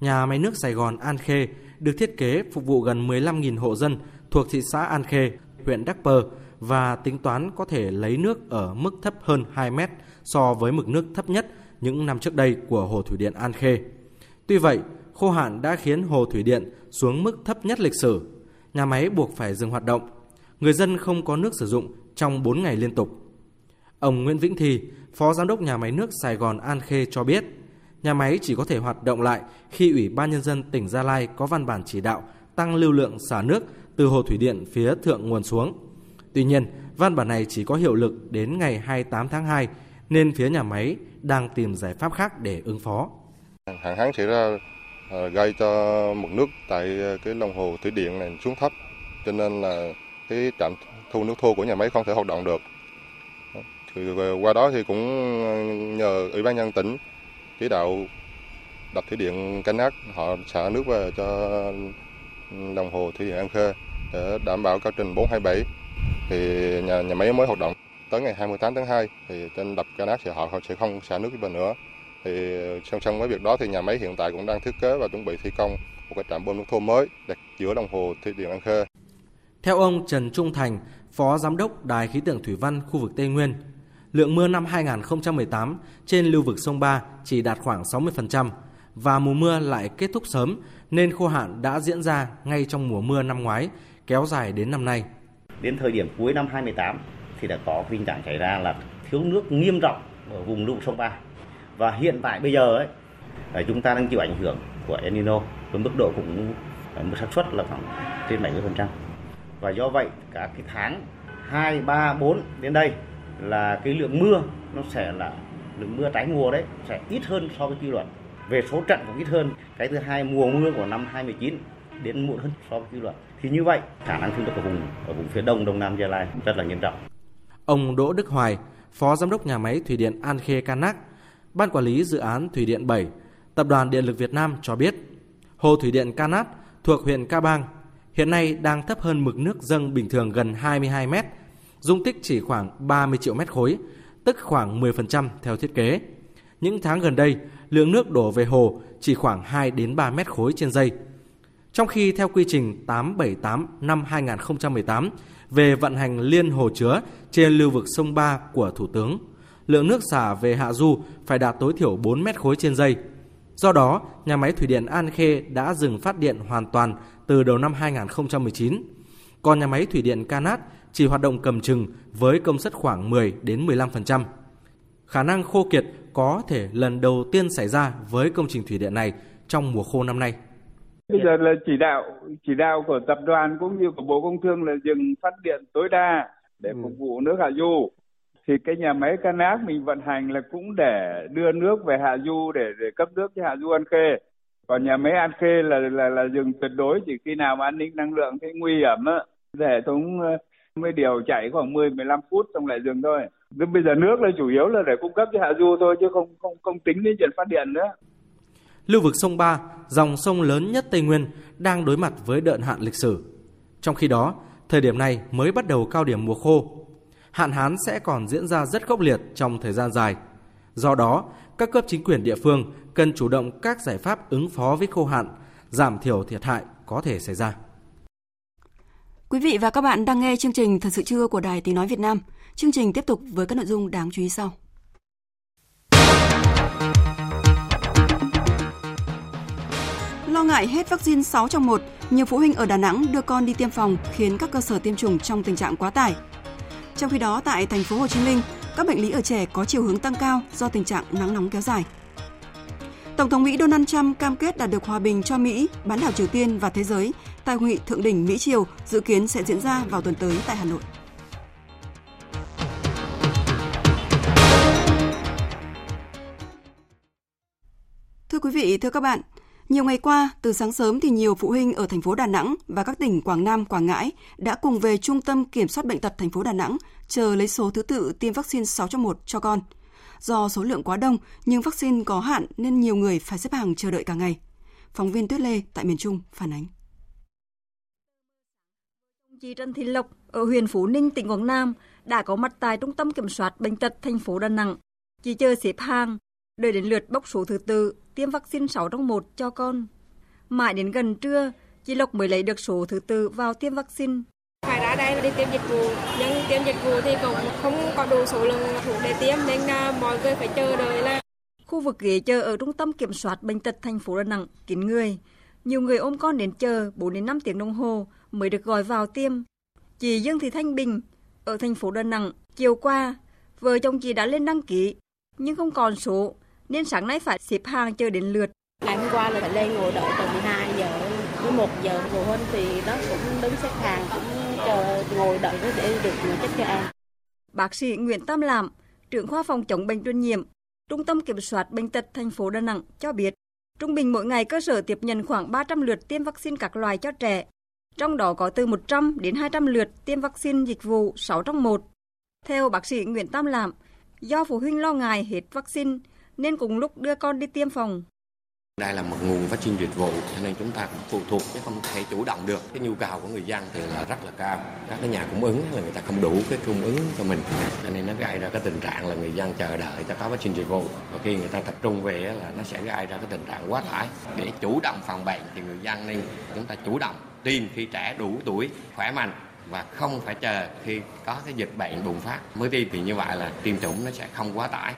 Nhà máy nước Sài Gòn An Khê được thiết kế phục vụ gần 15.000 hộ dân thuộc thị xã An Khê, huyện Đắc Pơ và tính toán có thể lấy nước ở mức thấp hơn 2 mét so với mực nước thấp nhất những năm trước đây của Hồ Thủy Điện An Khê. Tuy vậy, khô hạn đã khiến Hồ Thủy Điện xuống mức thấp nhất lịch sử. Nhà máy buộc phải dừng hoạt động. Người dân không có nước sử dụng trong 4 ngày liên tục. Ông Nguyễn Vĩnh Thi, Phó Giám đốc Nhà máy nước Sài Gòn An Khê cho biết, nhà máy chỉ có thể hoạt động lại khi Ủy ban Nhân dân tỉnh Gia Lai có văn bản chỉ đạo tăng lưu lượng xả nước từ hồ thủy điện phía thượng nguồn xuống. Tuy nhiên, văn bản này chỉ có hiệu lực đến ngày 28 tháng 2, nên phía nhà máy đang tìm giải pháp khác để ứng phó. Hạn hán xảy ra ờ, gây cho mực nước tại ờ, cái lòng hồ thủy điện này xuống thấp, cho nên là cái trạm thu nước thô của nhà máy không thể hoạt động được. Ờ, qua đó thì cũng ờ, nhờ ủy ban nhân tỉnh chỉ đạo đập thủy điện canh ác họ xả nước về cho ừ, đồng hồ thủy điện An Khê để đảm bảo cao trình 427 thì nhà nhà máy mới hoạt động tới ngày 28 tháng 2 thì trên đập Canát thì họ sẽ không xả nước về nữa thì ờ, song song với việc đó thì nhà máy hiện tại cũng đang thiết kế và chuẩn bị thi công một cái trạm bơm nước thô mới đặt giữa đồng hồ thủy điện An Khê. Theo ông Trần Trung Thành, Phó Giám đốc Đài khí tượng thủy văn khu vực Tây Nguyên, lượng mưa năm 2018 trên lưu vực sông Ba chỉ đạt khoảng 60% và mùa mưa lại kết thúc sớm nên khô hạn đã diễn ra ngay trong mùa mưa năm ngoái, kéo dài đến năm nay. Đến thời điểm cuối năm 2018 thì đã có tình trạng xảy ra là thiếu nước nghiêm trọng ở vùng lưu sông Ba. Và hiện tại bây giờ ấy, ờ, chúng ta đang chịu ảnh hưởng của El Nino với mức độ cũng ờ, mức xác suất là khoảng trên 70%. Và do vậy cả cái tháng 2, 3, 4 đến đây là cái lượng mưa nó sẽ là lượng mưa trái mùa đấy, sẽ ít hơn so với quy luật. Về số trận cũng ít hơn. Cái thứ hai, mùa mưa của năm 2019 đến muộn hơn so với quy luật. Thì như vậy, khả năng thương nước ở vùng ở vùng phía đông đông nam gia lai rất là nghiêm trọng. Ông Đỗ Đức Hoài, phó giám đốc nhà máy thủy điện An Khê Canak ban quản lý dự án thủy điện 7 tập đoàn điện lực Việt Nam cho biết, hồ thủy điện Canat thuộc huyện Ca Bang hiện nay đang thấp hơn mực nước dâng bình thường gần 22 mét dung tích chỉ khoảng 30 triệu mét khối tức khoảng 10% theo thiết kế những tháng gần đây lượng nước đổ về hồ chỉ khoảng 2 đến 3 mét khối trên giây. Trong khi theo quy trình 878 năm 2018 về vận hành liên hồ chứa trên lưu vực sông Ba của Thủ tướng, lượng nước xả về hạ du phải đạt tối thiểu 4 mét khối trên giây. Do đó, nhà máy thủy điện An Khê đã dừng phát điện hoàn toàn từ đầu năm 2019. Còn nhà máy thủy điện Canat chỉ hoạt động cầm chừng với công suất khoảng 10 đến 15%. Khả năng khô kiệt có thể lần đầu tiên xảy ra với công trình thủy điện này trong mùa khô năm nay. Bây giờ là chỉ đạo chỉ đạo của tập đoàn cũng như của Bộ Công Thương là dừng phát điện tối đa để ừ. phục vụ nước hạ du. Thì cái nhà máy Canac mình vận hành là cũng để đưa nước về hạ du để để cấp nước cho hạ du An Khê. Còn nhà máy An Khê là là là dừng tuyệt đối chỉ khi nào mà an ninh năng lượng thấy nguy hiểm á, hệ thống mới điều chạy khoảng 10 15 phút xong lại dừng thôi. Nên bây giờ nước là chủ yếu là để cung cấp cho hạ du thôi chứ không không không tính đến chuyện phát điện nữa. Lưu vực sông Ba, dòng sông lớn nhất Tây Nguyên đang đối mặt với đợt hạn lịch sử. Trong khi đó, thời điểm này mới bắt đầu cao điểm mùa khô. Hạn hán sẽ còn diễn ra rất khốc liệt trong thời gian dài. Do đó, các cấp chính quyền địa phương cần chủ động các giải pháp ứng phó với khô hạn, giảm thiểu thiệt hại có thể xảy ra. Quý vị và các bạn đang nghe chương trình Thật sự trưa của Đài Tiếng Nói Việt Nam. Chương trình tiếp tục với các nội dung đáng chú ý sau. Lo ngại hết vaccine 6 trong 1, nhiều phụ huynh ở Đà Nẵng đưa con đi tiêm phòng khiến các cơ sở tiêm chủng trong tình trạng quá tải. Trong khi đó tại thành phố Hồ Chí Minh, các bệnh lý ở trẻ có chiều hướng tăng cao do tình trạng nắng nóng kéo dài. Tổng thống Mỹ Donald Trump cam kết đạt được hòa bình cho Mỹ, bán đảo Triều Tiên và thế giới tại hội nghị thượng đỉnh Mỹ Triều dự kiến sẽ diễn ra vào tuần tới tại Hà Nội. Thưa quý vị, thưa các bạn, nhiều ngày qua, từ sáng sớm thì nhiều phụ huynh ở thành phố Đà Nẵng và các tỉnh Quảng Nam, Quảng Ngãi đã cùng về Trung tâm Kiểm soát Bệnh tật thành phố Đà Nẵng chờ lấy số thứ tự tiêm vaccine 6 trong 1 cho con. Do số lượng quá đông nhưng vaccine có hạn nên nhiều người phải xếp hàng chờ đợi cả ngày. Phóng viên Tuyết Lê tại miền Trung phản ánh. Chị Trần Thị Lộc ở huyện Phú Ninh, tỉnh Quảng Nam đã có mặt tại Trung tâm Kiểm soát Bệnh tật thành phố Đà Nẵng. Chị chờ xếp hàng, đợi đến lượt bốc số thứ tự tiêm vaccine 6 trong 1 cho con. Mãi đến gần trưa, chị Lộc mới lấy được số thứ tự vào tiêm vaccine. Đây đi tiêm dịch vụ, nhưng tiêm dịch vụ thì cũng không có đủ số lượng thuốc để tiêm nên mọi người phải chờ đợi là. Khu vực ghế chờ ở trung tâm kiểm soát bệnh tật thành phố Đà Nẵng kín người. Nhiều người ôm con đến chờ 4 đến 5 tiếng đồng hồ mới được gọi vào tiêm. Chị Dương Thị Thanh Bình ở thành phố Đà Nẵng chiều qua, vợ chồng chị đã lên đăng ký nhưng không còn số nên sáng nay phải xếp hàng chờ đến lượt. Ngày hôm qua là phải lên ngồi đợi từ 12 giờ đến 1 giờ phụ huynh thì đó cũng đứng xếp hàng cũng ngồi đợi để được chích cho em. Bác sĩ Nguyễn Tam Làm, trưởng khoa phòng chống bệnh truyền nhiễm, Trung tâm Kiểm soát Bệnh tật thành phố Đà Nẵng cho biết, trung bình mỗi ngày cơ sở tiếp nhận khoảng 300 lượt tiêm vaccine các loài cho trẻ, trong đó có từ 100 đến 200 lượt tiêm vaccine dịch vụ 6 trong 1. Theo bác sĩ Nguyễn Tam Làm, do phụ huynh lo ngại hết vaccine nên cùng lúc đưa con đi tiêm phòng. Đây là một nguồn vaccine dịch vụ, cho nên chúng ta cũng phụ thuộc chứ không thể chủ động được. Cái nhu cầu của người dân thì là rất là cao. Các cái nhà cung ứng là người ta không đủ cái cung ứng cho mình. Cho nên nó gây ra cái tình trạng là người dân chờ đợi cho có vaccine dịch vụ. Và khi người ta tập trung về là nó sẽ gây ra cái tình trạng quá tải. Để chủ động phòng bệnh thì người dân nên chúng ta chủ động tiêm khi trẻ đủ tuổi, khỏe mạnh và không phải chờ khi có cái dịch bệnh bùng phát mới tiêm thì như vậy là tiêm chủng nó sẽ không quá tải.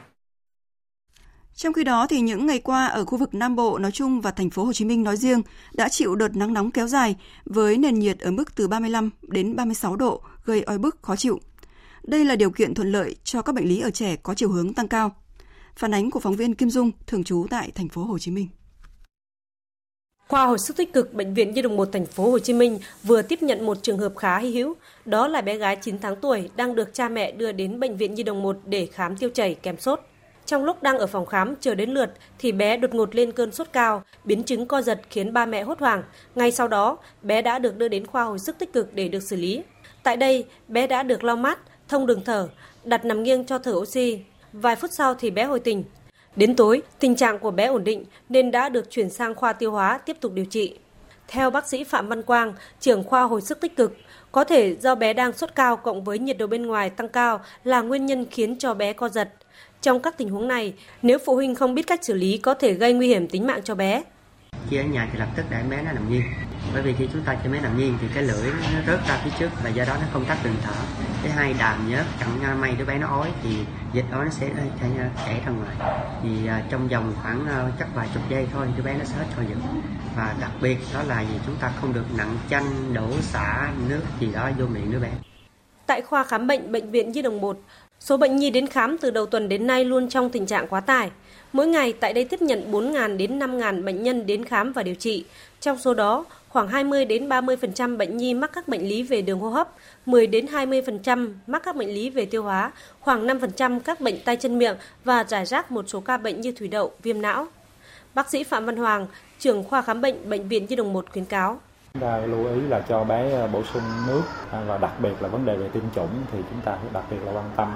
Trong khi đó thì những ngày qua ở khu vực Nam Bộ nói chung và thành phố Hồ Chí Minh nói riêng đã chịu đợt nắng nóng kéo dài với nền nhiệt ở mức từ 35 đến 36 độ gây oi bức khó chịu. Đây là điều kiện thuận lợi cho các bệnh lý ở trẻ có chiều hướng tăng cao. Phản ánh của phóng viên Kim Dung thường trú tại thành phố Hồ Chí Minh. Khoa hồi sức tích cực bệnh viện Nhi đồng 1 thành phố Hồ Chí Minh vừa tiếp nhận một trường hợp khá hy hữu, đó là bé gái 9 tháng tuổi đang được cha mẹ đưa đến bệnh viện Nhi đồng 1 để khám tiêu chảy kèm sốt. Trong lúc đang ở phòng khám chờ đến lượt thì bé đột ngột lên cơn sốt cao, biến chứng co giật khiến ba mẹ hốt hoảng. Ngay sau đó, bé đã được đưa đến khoa hồi sức tích cực để được xử lý. Tại đây, bé đã được lau mát, thông đường thở, đặt nằm nghiêng cho thở oxy. Vài phút sau thì bé hồi tỉnh. Đến tối, tình trạng của bé ổn định nên đã được chuyển sang khoa tiêu hóa tiếp tục điều trị. Theo bác sĩ Phạm Văn Quang, trưởng khoa hồi sức tích cực, có thể do bé đang sốt cao cộng với nhiệt độ bên ngoài tăng cao là nguyên nhân khiến cho bé co giật. Trong các tình huống này, nếu phụ huynh không biết cách xử lý có thể gây nguy hiểm tính mạng cho bé. Khi ở nhà thì lập tức để bé nó nằm nghiêng. Bởi vì khi chúng ta cho bé nằm nghiêng thì cái lưỡi nó rớt ra phía trước và do đó nó không tắt đường thở. Thứ hai đàm nhớt chẳng may đứa bé nó ói thì dịch đó nó sẽ chảy ra ngoài. Thì uh, trong vòng khoảng uh, chắc vài chục giây thôi đứa bé nó sẽ hết co giật. Và đặc biệt đó là gì chúng ta không được nặng chanh, đổ xả, nước gì đó vô miệng đứa bé. Tại khoa khám bệnh bệnh viện Nhi đồng 1, Số bệnh nhi đến khám từ đầu tuần đến nay luôn trong tình trạng quá tải. Mỗi ngày tại đây tiếp nhận 4.000 đến 5.000 bệnh nhân đến khám và điều trị. Trong số đó, khoảng 20 đến 30% bệnh nhi mắc các bệnh lý về đường hô hấp, 10 đến 20% mắc các bệnh lý về tiêu hóa, khoảng 5% các bệnh tay chân miệng và giải rác một số ca bệnh như thủy đậu, viêm não. Bác sĩ Phạm Văn Hoàng, trưởng khoa khám bệnh bệnh viện Nhi đồng 1 khuyến cáo. Chúng ta lưu ý là cho bé bổ sung nước à, và đặc biệt là vấn đề về tiêm chủng thì chúng ta phải đặc biệt là quan tâm.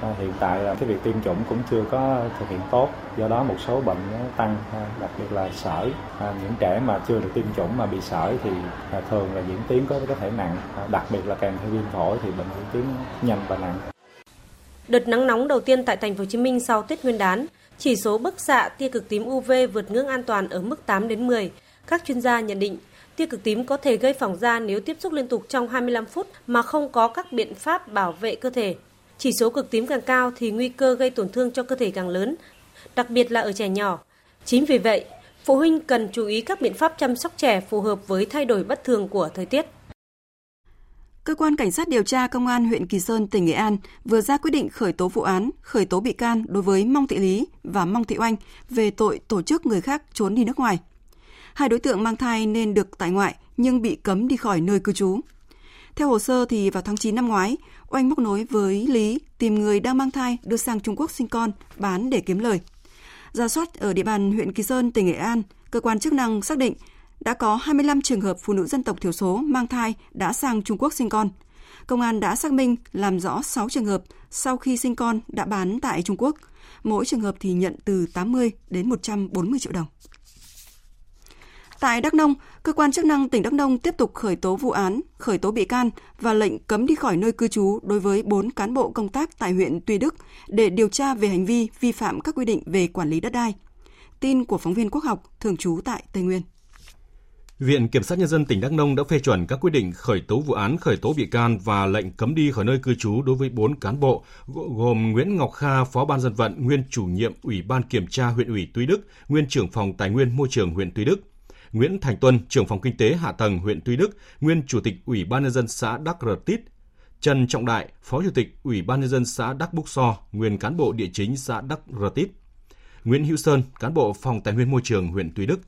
Ờ, hiện tại là cái việc tiêm chủng cũng chưa có thực hiện tốt, do đó một số bệnh nó tăng, đặc biệt là sởi. À, những trẻ mà chưa được tiêm chủng mà bị sởi thì à, thường là diễn tiến có có thể nặng, à, đặc biệt là kèm theo viêm phổi thì bệnh diễn tiến nhanh và nặng. Đợt nắng nóng đầu tiên tại thành phố Hồ Chí Minh sau Tết Nguyên đán Chỉ số bức xạ tia cực tím UV vượt ngưỡng an toàn ở mức 8 đến 10. Các chuyên gia nhận định tia cực tím có thể gây phỏng da nếu tiếp xúc liên tục trong 25 phút mà không có các biện pháp bảo vệ cơ thể. Chỉ số cực tím càng cao thì nguy cơ gây tổn thương cho cơ thể càng lớn, đặc biệt là ở trẻ nhỏ. Chính vì vậy, phụ huynh cần chú ý các biện pháp chăm sóc trẻ phù hợp với thay đổi bất thường của thời tiết. Cơ quan Cảnh sát điều tra Công an huyện Kỳ Sơn, tỉnh Nghệ An vừa ra quyết định khởi tố vụ án, khởi tố bị can đối với Mong Thị Lý và Mong Thị Oanh về tội tổ chức người khác trốn đi nước ngoài. Hai đối tượng mang thai nên được tại ngoại nhưng bị cấm đi khỏi nơi cư trú. Theo hồ sơ thì vào tháng 9 năm ngoái, Oanh móc nối với Lý tìm người đang mang thai đưa sang Trung Quốc sinh con, bán để kiếm lời. Ra soát ở địa bàn huyện Kỳ Sơn, tỉnh Nghệ An, cơ quan chức năng xác định đã có 25 trường hợp phụ nữ dân tộc thiểu số mang thai đã sang Trung Quốc sinh con. Công an đã xác minh làm rõ 6 trường hợp sau khi sinh con đã bán tại Trung Quốc. Mỗi trường hợp thì nhận từ 80 đến 140 triệu đồng. Tại Đắk Nông, cơ quan chức năng tỉnh Đắk Nông tiếp tục khởi tố vụ án, khởi tố bị can và lệnh cấm đi khỏi nơi cư trú đối với 4 cán bộ công tác tại huyện Tuy Đức để điều tra về hành vi vi phạm các quy định về quản lý đất đai. Tin của phóng viên Quốc học thường trú tại Tây Nguyên. Viện Kiểm sát Nhân dân tỉnh Đắk Nông đã phê chuẩn các quyết định khởi tố vụ án, khởi tố bị can và lệnh cấm đi khỏi nơi cư trú đối với 4 cán bộ, gồm Nguyễn Ngọc Kha, Phó Ban dân vận, nguyên chủ nhiệm Ủy ban Kiểm tra huyện ủy Tuy Đức, nguyên trưởng phòng Tài nguyên Môi trường huyện Tuy Đức, Nguyễn Thành Tuân, trưởng phòng kinh tế hạ tầng huyện Tuy Đức, nguyên chủ tịch Ủy ban nhân dân xã Đắc Rờ Tít, Trần Trọng Đại, Phó Chủ tịch Ủy ban nhân dân xã Đắc Búc So, nguyên cán bộ địa chính xã Đắc Rờ Tít, Nguyễn Hữu Sơn, cán bộ phòng Tài nguyên Môi trường huyện Tuy Đức.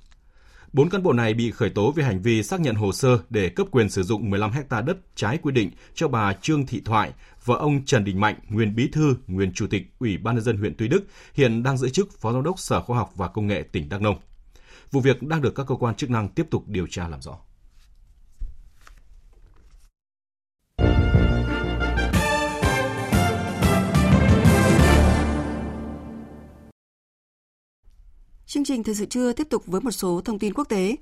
Bốn cán bộ này bị khởi tố về hành vi xác nhận hồ sơ để cấp quyền sử dụng 15 hecta đất trái quy định cho bà Trương Thị Thoại vợ ông Trần Đình Mạnh, nguyên bí thư, nguyên chủ tịch Ủy ban nhân dân huyện Tuy Đức, hiện đang giữ chức Phó Giám đốc Sở Khoa học và Công nghệ tỉnh Đắk Nông. Vụ việc đang được các cơ quan chức năng tiếp tục điều tra làm rõ. Chương trình Thời sự trưa tiếp tục với một số thông tin quốc tế.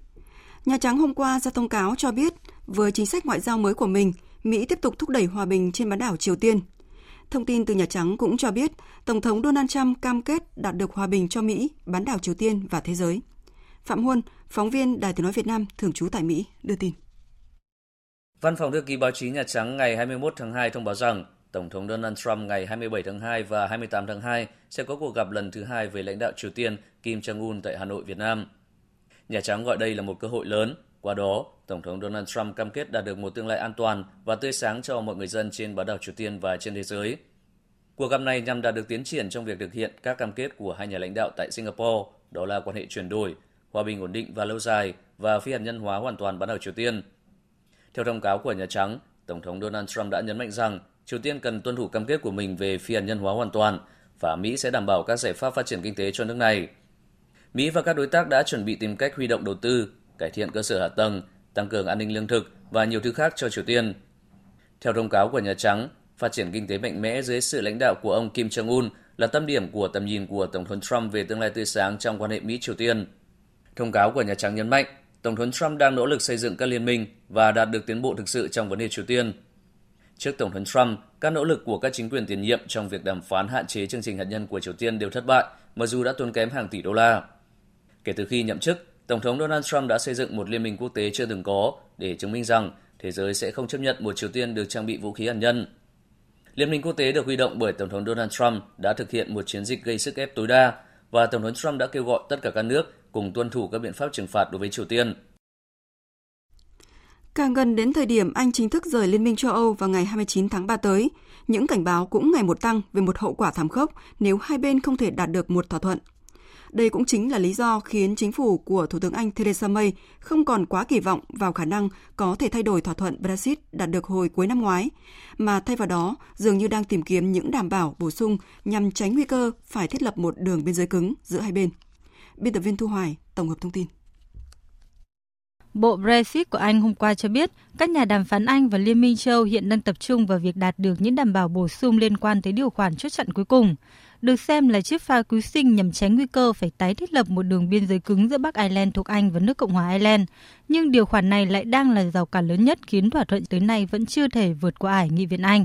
Nhà Trắng hôm qua ra thông cáo cho biết, với chính sách ngoại giao mới của mình, Mỹ tiếp tục thúc đẩy hòa bình trên bán đảo Triều Tiên. Thông tin từ Nhà Trắng cũng cho biết, Tổng thống Donald Trump cam kết đạt được hòa bình cho Mỹ, bán đảo Triều Tiên và thế giới. Phạm Huân, phóng viên Đài tiếng nói Việt Nam thường trú tại Mỹ, đưa tin. Văn phòng thư ký báo chí Nhà Trắng ngày 21 tháng 2 thông báo rằng Tổng thống Donald Trump ngày 27 tháng 2 và 28 tháng 2 sẽ có cuộc gặp lần thứ hai với lãnh đạo Triều Tiên Kim Jong-un tại Hà Nội, Việt Nam. Nhà Trắng gọi đây là một cơ hội lớn. Qua đó, Tổng thống Donald Trump cam kết đạt được một tương lai an toàn và tươi sáng cho mọi người dân trên bán đảo Triều Tiên và trên thế giới. Cuộc gặp này nhằm đạt được tiến triển trong việc thực hiện các cam kết của hai nhà lãnh đạo tại Singapore, đó là quan hệ chuyển đổi, hòa bình ổn định và lâu dài và phi hạt nhân hóa hoàn toàn bán đảo Triều Tiên. Theo thông cáo của Nhà Trắng, Tổng thống Donald Trump đã nhấn mạnh rằng Triều Tiên cần tuân thủ cam kết của mình về phi hạt nhân hóa hoàn toàn và Mỹ sẽ đảm bảo các giải pháp phát triển kinh tế cho nước này. Mỹ và các đối tác đã chuẩn bị tìm cách huy động đầu tư, cải thiện cơ sở hạ tầng, tăng cường an ninh lương thực và nhiều thứ khác cho Triều Tiên. Theo thông cáo của Nhà Trắng, phát triển kinh tế mạnh mẽ dưới sự lãnh đạo của ông Kim Jong-un là tâm điểm của tầm nhìn của Tổng thống Trump về tương lai tươi sáng trong quan hệ Mỹ-Triều Tiên. Thông cáo của Nhà Trắng nhấn mạnh, Tổng thống Trump đang nỗ lực xây dựng các liên minh và đạt được tiến bộ thực sự trong vấn đề Triều Tiên. Trước Tổng thống Trump, các nỗ lực của các chính quyền tiền nhiệm trong việc đàm phán hạn chế chương trình hạt nhân của Triều Tiên đều thất bại, mặc dù đã tốn kém hàng tỷ đô la. Kể từ khi nhậm chức, Tổng thống Donald Trump đã xây dựng một liên minh quốc tế chưa từng có để chứng minh rằng thế giới sẽ không chấp nhận một Triều Tiên được trang bị vũ khí hạt nhân. Liên minh quốc tế được huy động bởi Tổng thống Donald Trump đã thực hiện một chiến dịch gây sức ép tối đa và Tổng thống Trump đã kêu gọi tất cả các nước cùng tuân thủ các biện pháp trừng phạt đối với Triều Tiên. Càng gần đến thời điểm Anh chính thức rời Liên minh châu Âu vào ngày 29 tháng 3 tới, những cảnh báo cũng ngày một tăng về một hậu quả thảm khốc nếu hai bên không thể đạt được một thỏa thuận. Đây cũng chính là lý do khiến chính phủ của Thủ tướng Anh Theresa May không còn quá kỳ vọng vào khả năng có thể thay đổi thỏa thuận Brexit đạt được hồi cuối năm ngoái, mà thay vào đó dường như đang tìm kiếm những đảm bảo bổ sung nhằm tránh nguy cơ phải thiết lập một đường biên giới cứng giữa hai bên. Biên tập viên Thu Hoài tổng hợp thông tin. Bộ Brexit của Anh hôm qua cho biết các nhà đàm phán Anh và Liên minh châu hiện đang tập trung vào việc đạt được những đảm bảo bổ sung liên quan tới điều khoản chốt chặn cuối cùng, được xem là chiếc phá cứu sinh nhằm tránh nguy cơ phải tái thiết lập một đường biên giới cứng giữa Bắc Ireland thuộc Anh và nước Cộng hòa Ireland. Nhưng điều khoản này lại đang là rào cản lớn nhất khiến thỏa thuận tới nay vẫn chưa thể vượt qua ải nghị viện Anh.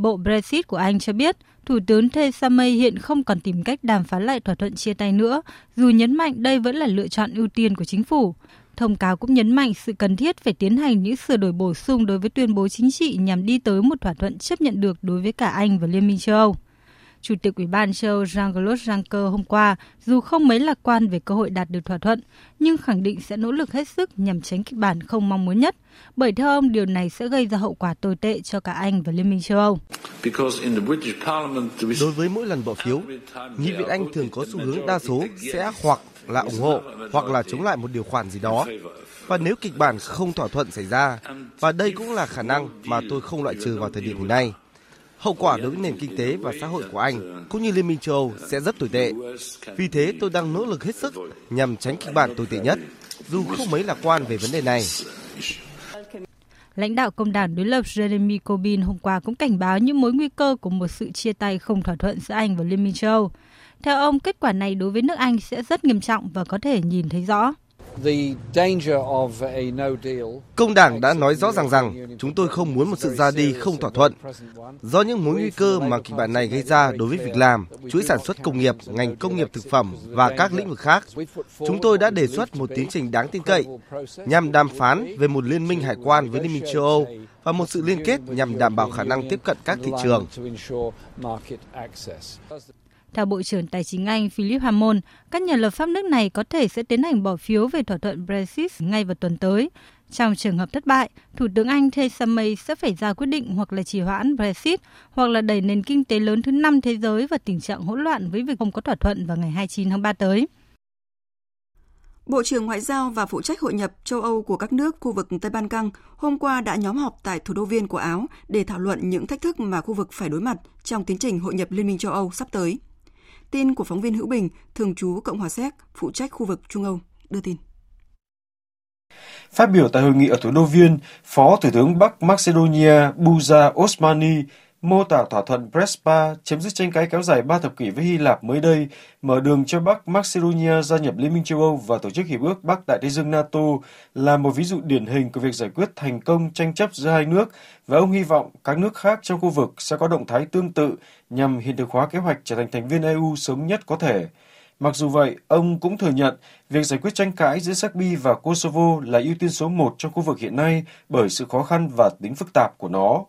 Bộ Brexit của Anh cho biết, Thủ tướng Theresa May hiện không còn tìm cách đàm phán lại thỏa thuận chia tay nữa, dù nhấn mạnh đây vẫn là lựa chọn ưu tiên của chính phủ. Thông cáo cũng nhấn mạnh sự cần thiết phải tiến hành những sửa đổi bổ sung đối với tuyên bố chính trị nhằm đi tới một thỏa thuận chấp nhận được đối với cả Anh và Liên minh châu Âu. Chủ tịch Ủy ban châu Âu Jean-Claude Juncker hôm qua, dù không mấy lạc quan về cơ hội đạt được thỏa thuận, nhưng khẳng định sẽ nỗ lực hết sức nhằm tránh kịch bản không mong muốn nhất, bởi theo ông điều này sẽ gây ra hậu quả tồi tệ cho cả Anh và Liên minh châu Âu. Đối với mỗi lần bỏ phiếu, Nghị viện Anh thường có xu hướng đa số sẽ hoặc là ủng hộ hoặc là chống lại một điều khoản gì đó. Và nếu kịch bản không thỏa thuận xảy ra, và đây cũng là khả năng mà tôi không loại trừ vào thời điểm hiện nay, hậu quả đối với nền kinh tế và xã hội của Anh cũng như Liên minh châu Âu sẽ rất tồi tệ. Vì thế tôi đang nỗ lực hết sức nhằm tránh kịch bản tồi tệ nhất, dù không mấy lạc quan về vấn đề này. Lãnh đạo công đảng đối lập Jeremy Corbyn hôm qua cũng cảnh báo những mối nguy cơ của một sự chia tay không thỏa thuận giữa Anh và Liên minh châu Âu. Theo ông, kết quả này đối với nước Anh sẽ rất nghiêm trọng và có thể nhìn thấy rõ. Công đảng đã nói rõ ràng rằng chúng tôi không muốn một sự ra đi không thỏa thuận. Do những mối nguy cơ mà kịch bản này gây ra đối với việc làm, chuỗi sản xuất công nghiệp, ngành công nghiệp thực phẩm và các lĩnh vực khác, chúng tôi đã đề xuất một tiến trình đáng tin cậy nhằm đàm phán về một liên minh hải quan với Liên minh châu Âu và một sự liên kết nhằm đảm bảo khả năng tiếp cận các thị trường. Theo Bộ trưởng Tài chính Anh Philip Hammond, các nhà lập pháp nước này có thể sẽ tiến hành bỏ phiếu về thỏa thuận Brexit ngay vào tuần tới. Trong trường hợp thất bại, Thủ tướng Anh Theresa May sẽ phải ra quyết định hoặc là trì hoãn Brexit hoặc là đẩy nền kinh tế lớn thứ năm thế giới vào tình trạng hỗn loạn với việc không có thỏa thuận vào ngày 29 tháng 3 tới. Bộ trưởng Ngoại giao và phụ trách hội nhập châu Âu của các nước khu vực Tây Ban Căng hôm qua đã nhóm họp tại thủ đô Viên của Áo để thảo luận những thách thức mà khu vực phải đối mặt trong tiến trình hội nhập Liên minh châu Âu sắp tới. Tin của phóng viên Hữu Bình, thường trú Cộng hòa Séc, phụ trách khu vực Trung Âu, đưa tin. Phát biểu tại hội nghị ở thủ đô Viên, Phó Thủ tướng Bắc Macedonia Buza Osmani mô tả thỏa thuận Prespa chấm dứt tranh cãi kéo dài ba thập kỷ với Hy Lạp mới đây, mở đường cho Bắc Macedonia gia nhập Liên minh châu Âu và Tổ chức Hiệp ước Bắc Đại Tây Dương NATO là một ví dụ điển hình của việc giải quyết thành công tranh chấp giữa hai nước và ông hy vọng các nước khác trong khu vực sẽ có động thái tương tự nhằm hiện thực hóa kế hoạch trở thành thành viên EU sớm nhất có thể. Mặc dù vậy, ông cũng thừa nhận việc giải quyết tranh cãi giữa Serbia và Kosovo là ưu tiên số một trong khu vực hiện nay bởi sự khó khăn và tính phức tạp của nó.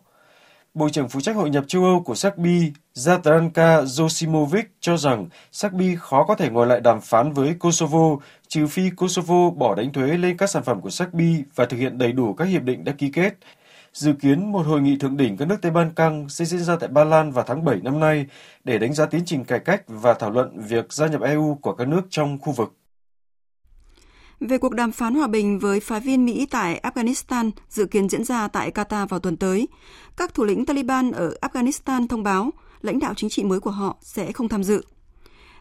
Bộ trưởng phụ trách hội nhập châu Âu của Serbia Zatranka Josimovic cho rằng Serbia khó có thể ngồi lại đàm phán với Kosovo, trừ phi Kosovo bỏ đánh thuế lên các sản phẩm của Serbia và thực hiện đầy đủ các hiệp định đã ký kết. Dự kiến một hội nghị thượng đỉnh các nước Tây Ban Căng sẽ diễn ra tại Ba Lan vào tháng 7 năm nay để đánh giá tiến trình cải cách và thảo luận việc gia nhập EU của các nước trong khu vực. Về cuộc đàm phán hòa bình với phái viên Mỹ tại Afghanistan dự kiến diễn ra tại Qatar vào tuần tới, các thủ lĩnh Taliban ở Afghanistan thông báo lãnh đạo chính trị mới của họ sẽ không tham dự.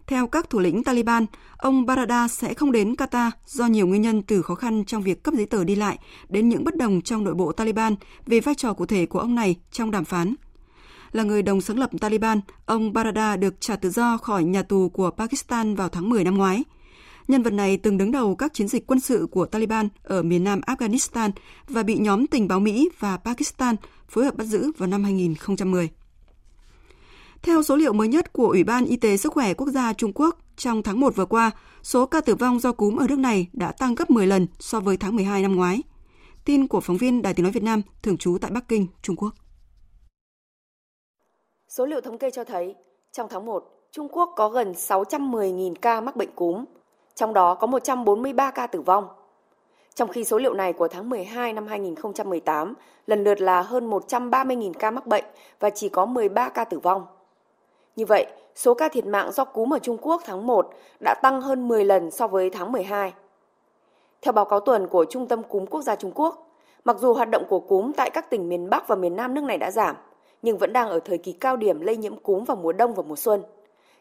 Theo các thủ lĩnh Taliban, ông Barada sẽ không đến Qatar do nhiều nguyên nhân từ khó khăn trong việc cấp giấy tờ đi lại đến những bất đồng trong nội bộ Taliban về vai trò cụ thể của ông này trong đàm phán. Là người đồng sáng lập Taliban, ông Barada được trả tự do khỏi nhà tù của Pakistan vào tháng 10 năm ngoái – Nhân vật này từng đứng đầu các chiến dịch quân sự của Taliban ở miền nam Afghanistan và bị nhóm tình báo Mỹ và Pakistan phối hợp bắt giữ vào năm 2010. Theo số liệu mới nhất của Ủy ban Y tế Sức khỏe Quốc gia Trung Quốc, trong tháng 1 vừa qua, số ca tử vong do cúm ở nước này đã tăng gấp 10 lần so với tháng 12 năm ngoái. Tin của phóng viên Đài Tiếng Nói Việt Nam thường trú tại Bắc Kinh, Trung Quốc. Số liệu thống kê cho thấy, trong tháng 1, Trung Quốc có gần 610.000 ca mắc bệnh cúm, trong đó có 143 ca tử vong. Trong khi số liệu này của tháng 12 năm 2018 lần lượt là hơn 130.000 ca mắc bệnh và chỉ có 13 ca tử vong. Như vậy, số ca thiệt mạng do cúm ở Trung Quốc tháng 1 đã tăng hơn 10 lần so với tháng 12. Theo báo cáo tuần của Trung tâm Cúm Quốc gia Trung Quốc, mặc dù hoạt động của cúm tại các tỉnh miền Bắc và miền Nam nước này đã giảm, nhưng vẫn đang ở thời kỳ cao điểm lây nhiễm cúm vào mùa đông và mùa xuân.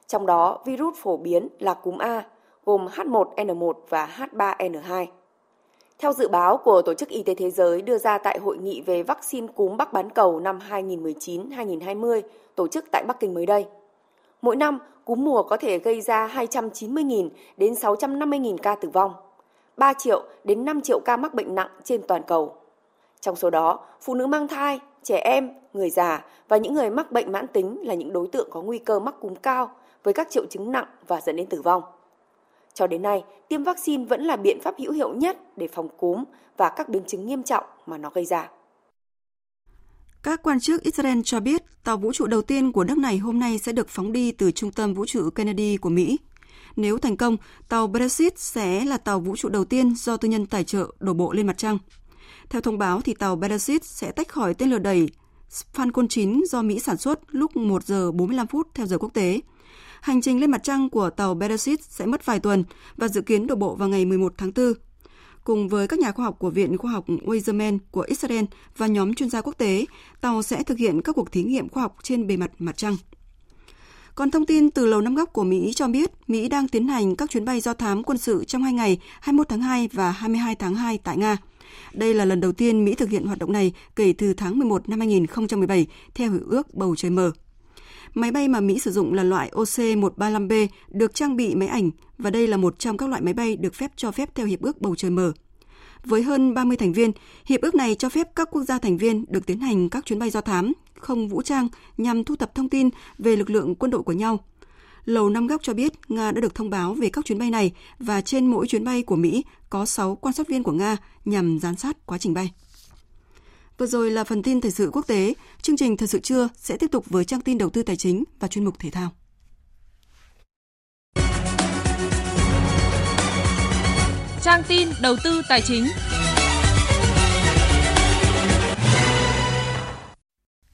Trong đó, virus phổ biến là cúm A, gồm H1N1 và H3N2. Theo dự báo của Tổ chức Y tế Thế giới đưa ra tại hội nghị về vaccine cúm Bắc bán cầu năm 2019-2020 tổ chức tại Bắc Kinh mới đây. Mỗi năm, cúm mùa có thể gây ra 290.000 đến 650.000 ca tử vong, 3 triệu đến 5 triệu ca mắc bệnh nặng trên toàn cầu. Trong số đó, phụ nữ mang thai trẻ em, người già và những người mắc bệnh mãn tính là những đối tượng có nguy cơ mắc cúm cao với các triệu chứng nặng và dẫn đến tử vong. Cho đến nay, tiêm vaccine vẫn là biện pháp hữu hiệu nhất để phòng cúm và các biến chứng nghiêm trọng mà nó gây ra. Các quan chức Israel cho biết tàu vũ trụ đầu tiên của nước này hôm nay sẽ được phóng đi từ trung tâm vũ trụ Kennedy của Mỹ. Nếu thành công, tàu Brexit sẽ là tàu vũ trụ đầu tiên do tư nhân tài trợ đổ bộ lên mặt trăng. Theo thông báo thì tàu Brexit sẽ tách khỏi tên lửa đẩy Falcon 9 do Mỹ sản xuất lúc 1 giờ 45 phút theo giờ quốc tế. Hành trình lên mặt trăng của tàu Brexit sẽ mất vài tuần và dự kiến đổ bộ vào ngày 11 tháng 4 Cùng với các nhà khoa học của Viện Khoa học Weizmann của Israel và nhóm chuyên gia quốc tế, tàu sẽ thực hiện các cuộc thí nghiệm khoa học trên bề mặt mặt trăng. Còn thông tin từ Lầu Năm Góc của Mỹ cho biết, Mỹ đang tiến hành các chuyến bay do thám quân sự trong hai ngày 21 tháng 2 và 22 tháng 2 tại Nga. Đây là lần đầu tiên Mỹ thực hiện hoạt động này kể từ tháng 11 năm 2017 theo hiệp ước bầu trời mở. Máy bay mà Mỹ sử dụng là loại OC-135B được trang bị máy ảnh và đây là một trong các loại máy bay được phép cho phép theo Hiệp ước Bầu Trời Mở. Với hơn 30 thành viên, hiệp ước này cho phép các quốc gia thành viên được tiến hành các chuyến bay do thám, không vũ trang nhằm thu thập thông tin về lực lượng quân đội của nhau. Lầu Năm Góc cho biết Nga đã được thông báo về các chuyến bay này và trên mỗi chuyến bay của Mỹ có 6 quan sát viên của Nga nhằm giám sát quá trình bay. Vừa rồi là phần tin thời sự quốc tế. Chương trình Thời sự trưa sẽ tiếp tục với trang tin đầu tư tài chính và chuyên mục thể thao. Trang tin đầu tư tài chính.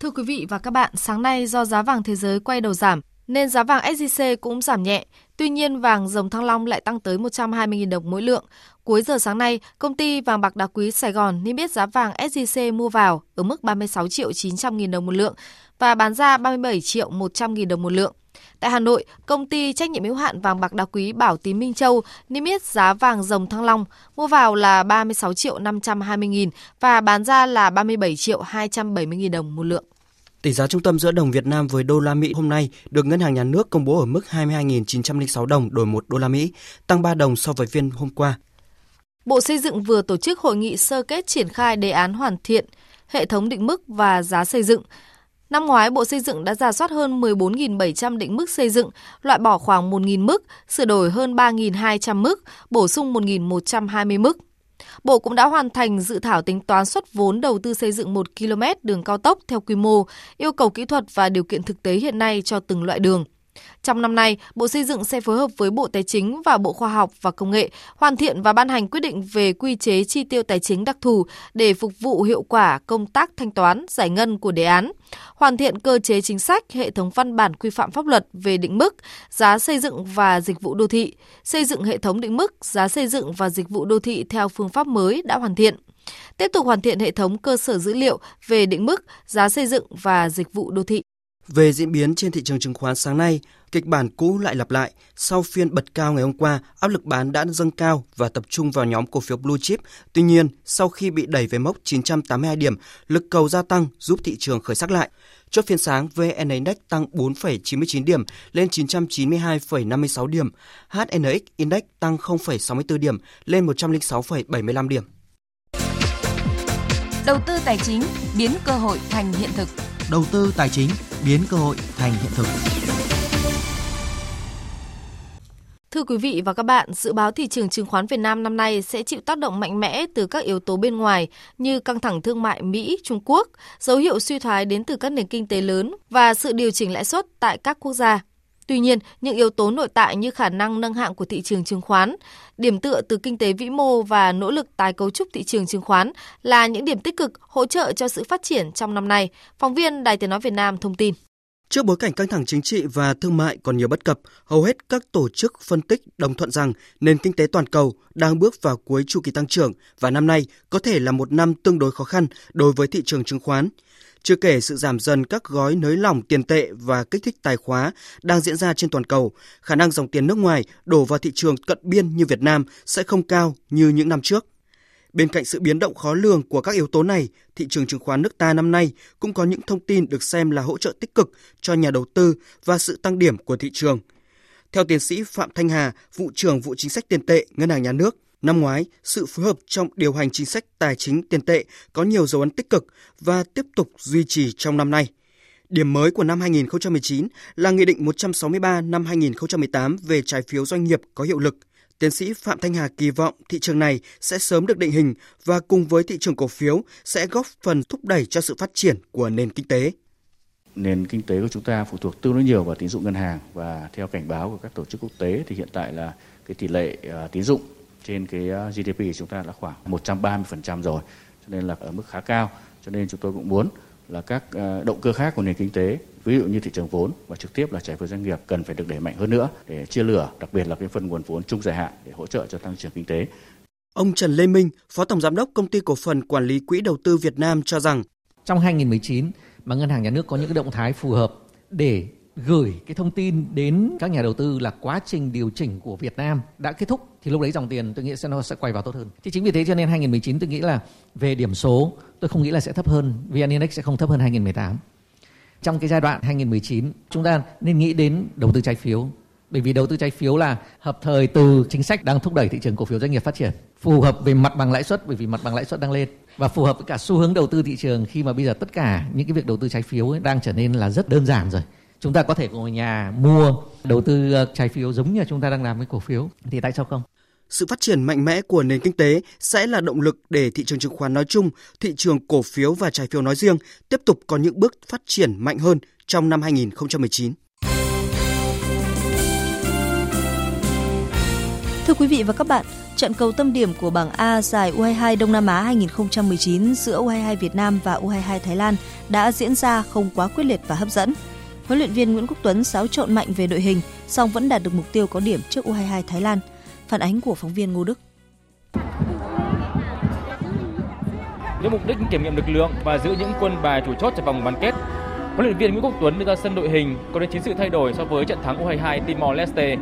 Thưa quý vị và các bạn, sáng nay do giá vàng thế giới quay đầu giảm, nên giá vàng SJC cũng giảm nhẹ. Tuy nhiên, vàng dòng thăng long lại tăng tới 120.000 đồng mỗi lượng. Cuối giờ sáng nay, công ty vàng bạc đá quý Sài Gòn niêm yết giá vàng SJC mua vào ở mức 36 triệu 900 000 đồng một lượng và bán ra 37 triệu 100 000 đồng một lượng. Tại Hà Nội, công ty trách nhiệm hữu hạn vàng bạc đá quý Bảo Tín Minh Châu niêm yết giá vàng dòng thăng long mua vào là 36 triệu 520 000 và bán ra là 37 triệu 270 000 đồng một lượng. Tỷ giá trung tâm giữa đồng Việt Nam với đô la Mỹ hôm nay được Ngân hàng Nhà nước công bố ở mức 22.906 đồng đổi 1 đô la Mỹ, tăng 3 đồng so với phiên hôm qua. Bộ Xây dựng vừa tổ chức hội nghị sơ kết triển khai đề án hoàn thiện hệ thống định mức và giá xây dựng. Năm ngoái, Bộ Xây dựng đã giả soát hơn 14.700 định mức xây dựng, loại bỏ khoảng 1.000 mức, sửa đổi hơn 3.200 mức, bổ sung 1.120 mức. Bộ cũng đã hoàn thành dự thảo tính toán xuất vốn đầu tư xây dựng 1 km đường cao tốc theo quy mô, yêu cầu kỹ thuật và điều kiện thực tế hiện nay cho từng loại đường. Trong năm nay, Bộ Xây dựng sẽ phối hợp với Bộ Tài chính và Bộ Khoa học và Công nghệ hoàn thiện và ban hành quyết định về quy chế chi tiêu tài chính đặc thù để phục vụ hiệu quả công tác thanh toán, giải ngân của đề án, hoàn thiện cơ chế chính sách, hệ thống văn bản quy phạm pháp luật về định mức, giá xây dựng và dịch vụ đô thị, xây dựng hệ thống định mức, giá xây dựng và dịch vụ đô thị theo phương pháp mới đã hoàn thiện tiếp tục hoàn thiện hệ thống cơ sở dữ liệu về định mức, giá xây dựng và dịch vụ đô thị. Về diễn biến trên thị trường chứng khoán sáng nay, kịch bản cũ lại lặp lại. Sau phiên bật cao ngày hôm qua, áp lực bán đã dâng cao và tập trung vào nhóm cổ phiếu blue chip. Tuy nhiên, sau khi bị đẩy về mốc 982 điểm, lực cầu gia tăng giúp thị trường khởi sắc lại. Chốt phiên sáng, VN Index tăng 4,99 điểm lên 992,56 điểm. HNX Index tăng 0,64 điểm lên 106,75 điểm. Đầu tư tài chính biến cơ hội thành hiện thực đầu tư tài chính biến cơ hội thành hiện thực. Thưa quý vị và các bạn, dự báo thị trường chứng khoán Việt Nam năm nay sẽ chịu tác động mạnh mẽ từ các yếu tố bên ngoài như căng thẳng thương mại Mỹ, Trung Quốc, dấu hiệu suy thoái đến từ các nền kinh tế lớn và sự điều chỉnh lãi suất tại các quốc gia. Tuy nhiên, những yếu tố nội tại như khả năng nâng hạng của thị trường chứng khoán, điểm tựa từ kinh tế vĩ mô và nỗ lực tái cấu trúc thị trường chứng khoán là những điểm tích cực hỗ trợ cho sự phát triển trong năm nay. Phóng viên Đài Tiếng Nói Việt Nam thông tin. Trước bối cảnh căng thẳng chính trị và thương mại còn nhiều bất cập, hầu hết các tổ chức phân tích đồng thuận rằng nền kinh tế toàn cầu đang bước vào cuối chu kỳ tăng trưởng và năm nay có thể là một năm tương đối khó khăn đối với thị trường chứng khoán. Chưa kể sự giảm dần các gói nới lỏng tiền tệ và kích thích tài khóa đang diễn ra trên toàn cầu, khả năng dòng tiền nước ngoài đổ vào thị trường cận biên như Việt Nam sẽ không cao như những năm trước. Bên cạnh sự biến động khó lường của các yếu tố này, thị trường chứng khoán nước ta năm nay cũng có những thông tin được xem là hỗ trợ tích cực cho nhà đầu tư và sự tăng điểm của thị trường. Theo tiến sĩ Phạm Thanh Hà, vụ trưởng vụ chính sách tiền tệ Ngân hàng Nhà nước, Năm ngoái, sự phối hợp trong điều hành chính sách tài chính tiền tệ có nhiều dấu ấn tích cực và tiếp tục duy trì trong năm nay. Điểm mới của năm 2019 là Nghị định 163 năm 2018 về trái phiếu doanh nghiệp có hiệu lực. Tiến sĩ Phạm Thanh Hà kỳ vọng thị trường này sẽ sớm được định hình và cùng với thị trường cổ phiếu sẽ góp phần thúc đẩy cho sự phát triển của nền kinh tế nền kinh tế của chúng ta phụ thuộc tương đối nhiều vào tín dụng ngân hàng và theo cảnh báo của các tổ chức quốc tế thì hiện tại là cái tỷ lệ uh, tín dụng trên cái uh, GDP của chúng ta đã khoảng 130% rồi cho nên là ở mức khá cao cho nên chúng tôi cũng muốn là các uh, động cơ khác của nền kinh tế ví dụ như thị trường vốn và trực tiếp là trái phiếu doanh nghiệp cần phải được đẩy mạnh hơn nữa để chia lửa đặc biệt là cái phần nguồn vốn trung dài hạn để hỗ trợ cho tăng trưởng kinh tế. Ông Trần Lê Minh, Phó Tổng Giám đốc Công ty Cổ phần Quản lý Quỹ Đầu tư Việt Nam cho rằng trong 2019 mà ngân hàng nhà nước có những cái động thái phù hợp để gửi cái thông tin đến các nhà đầu tư là quá trình điều chỉnh của Việt Nam đã kết thúc thì lúc đấy dòng tiền tôi nghĩ sẽ nó sẽ quay vào tốt hơn. Thì chính vì thế cho nên 2019 tôi nghĩ là về điểm số, tôi không nghĩ là sẽ thấp hơn. VN Index sẽ không thấp hơn 2018. Trong cái giai đoạn 2019 chúng ta nên nghĩ đến đầu tư trái phiếu. Bởi vì đầu tư trái phiếu là hợp thời từ chính sách đang thúc đẩy thị trường cổ phiếu doanh nghiệp phát triển, phù hợp về mặt bằng lãi suất, bởi vì mặt bằng lãi suất đang lên, và phù hợp với cả xu hướng đầu tư thị trường khi mà bây giờ tất cả những cái việc đầu tư trái phiếu ấy đang trở nên là rất đơn giản rồi. Chúng ta có thể ngồi nhà mua, đầu tư ờ, trái phiếu giống như chúng ta đang làm với cổ phiếu. Thì tại sao không? Sự phát triển mạnh mẽ của nền kinh tế sẽ là động lực để thị trường chứng khoán nói chung, thị trường cổ phiếu và trái phiếu nói riêng tiếp tục có những bước phát triển mạnh hơn trong năm 2019. Thưa quý vị và các bạn, trận cầu tâm điểm của bảng A giải U22 Đông Nam Á 2019 giữa U22 Việt Nam và U22 Thái Lan đã diễn ra không quá quyết liệt và hấp dẫn. Huấn luyện viên Nguyễn Quốc Tuấn xáo trộn mạnh về đội hình, song vẫn đạt được mục tiêu có điểm trước U22 Thái Lan. Phản ánh của phóng viên Ngô Đức. Với mục đích kiểm nghiệm lực lượng và giữ những quân bài chủ chốt trong vòng bán kết, huấn luyện viên Nguyễn Quốc Tuấn đưa ra sân đội hình có đến 9 sự thay đổi so với trận thắng U22 Timor Leste